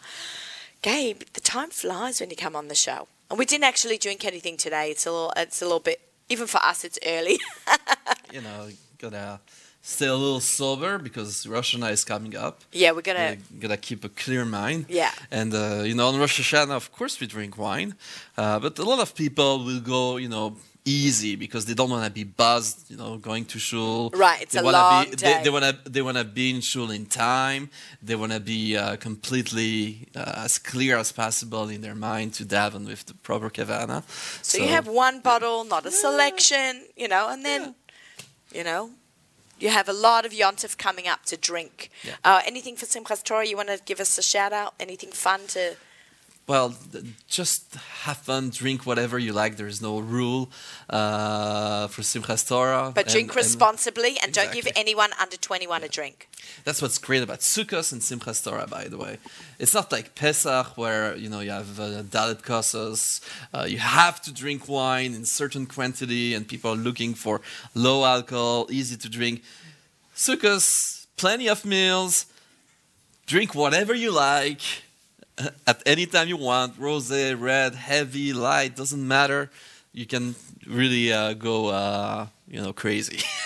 Gabe, the time flies when you come on the show, and we didn't actually drink anything today. It's a little. It's a little bit. Even for us, it's early. you know, gotta stay a little sober because Rosh Hashanah is coming up. yeah, we're gonna. Gotta, gotta keep a clear mind. Yeah. And uh, you know, on Rosh Hashanah, of course, we drink wine, uh, but a lot of people will go, you know, easy because they don't want to be buzzed. You know, going to shul. Right, it's they a wanna long be, day. They, they wanna they wanna be in shul in time. They wanna be uh, completely uh, as clear as possible in their mind to daven with the proper kavana. So, you have one bottle, not a selection, you know, and then, you know, you have a lot of yontif coming up to drink. Yeah. Uh, anything for Simchas Torah? You want to give us a shout out? Anything fun to? Well, just have fun, drink whatever you like. There's no rule uh, for Simchas Torah. But and- drink and responsibly and don't give anyone under 21 a drink. That's what's great about Sukkot and Simchas Torah, by the way. It's not like Pesach where you know you have uh, dalit kossos. Uh, you have to drink wine in certain quantity, and people are looking for low alcohol, easy to drink. Sukkot, plenty of meals. Drink whatever you like at any time you want. Rosé, red, heavy, light, doesn't matter. You can really uh, go, uh, you know, crazy.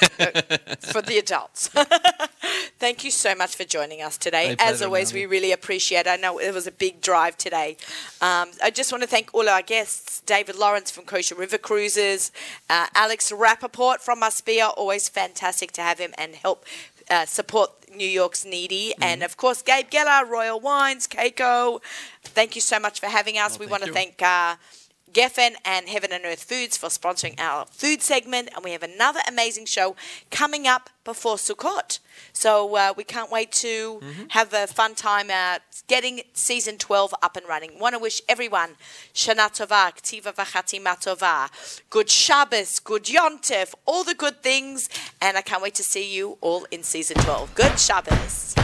for the adults. Thank you so much for joining us today. My As always, Naomi. we really appreciate it. I know it was a big drive today. Um, I just want to thank all our guests David Lawrence from Kosher River Cruises, uh, Alex Rappaport from Masbia, always fantastic to have him and help uh, support New York's needy, and of course Gabe Geller, Royal Wines, Kayco. Thank you so much for having us. Well, we want to thank. Uh, Geffen and Heaven and Earth Foods for sponsoring our food segment, and we have another amazing show coming up before Sukkot. So uh, we can't wait to have a fun time uh, getting season 12 up and running. Want to wish everyone Shana Tova, Ktiva Vachatima Tova, good Shabbos, good Yontif, all the good things, and I can't wait to see you all in season 12. Good. Shabbos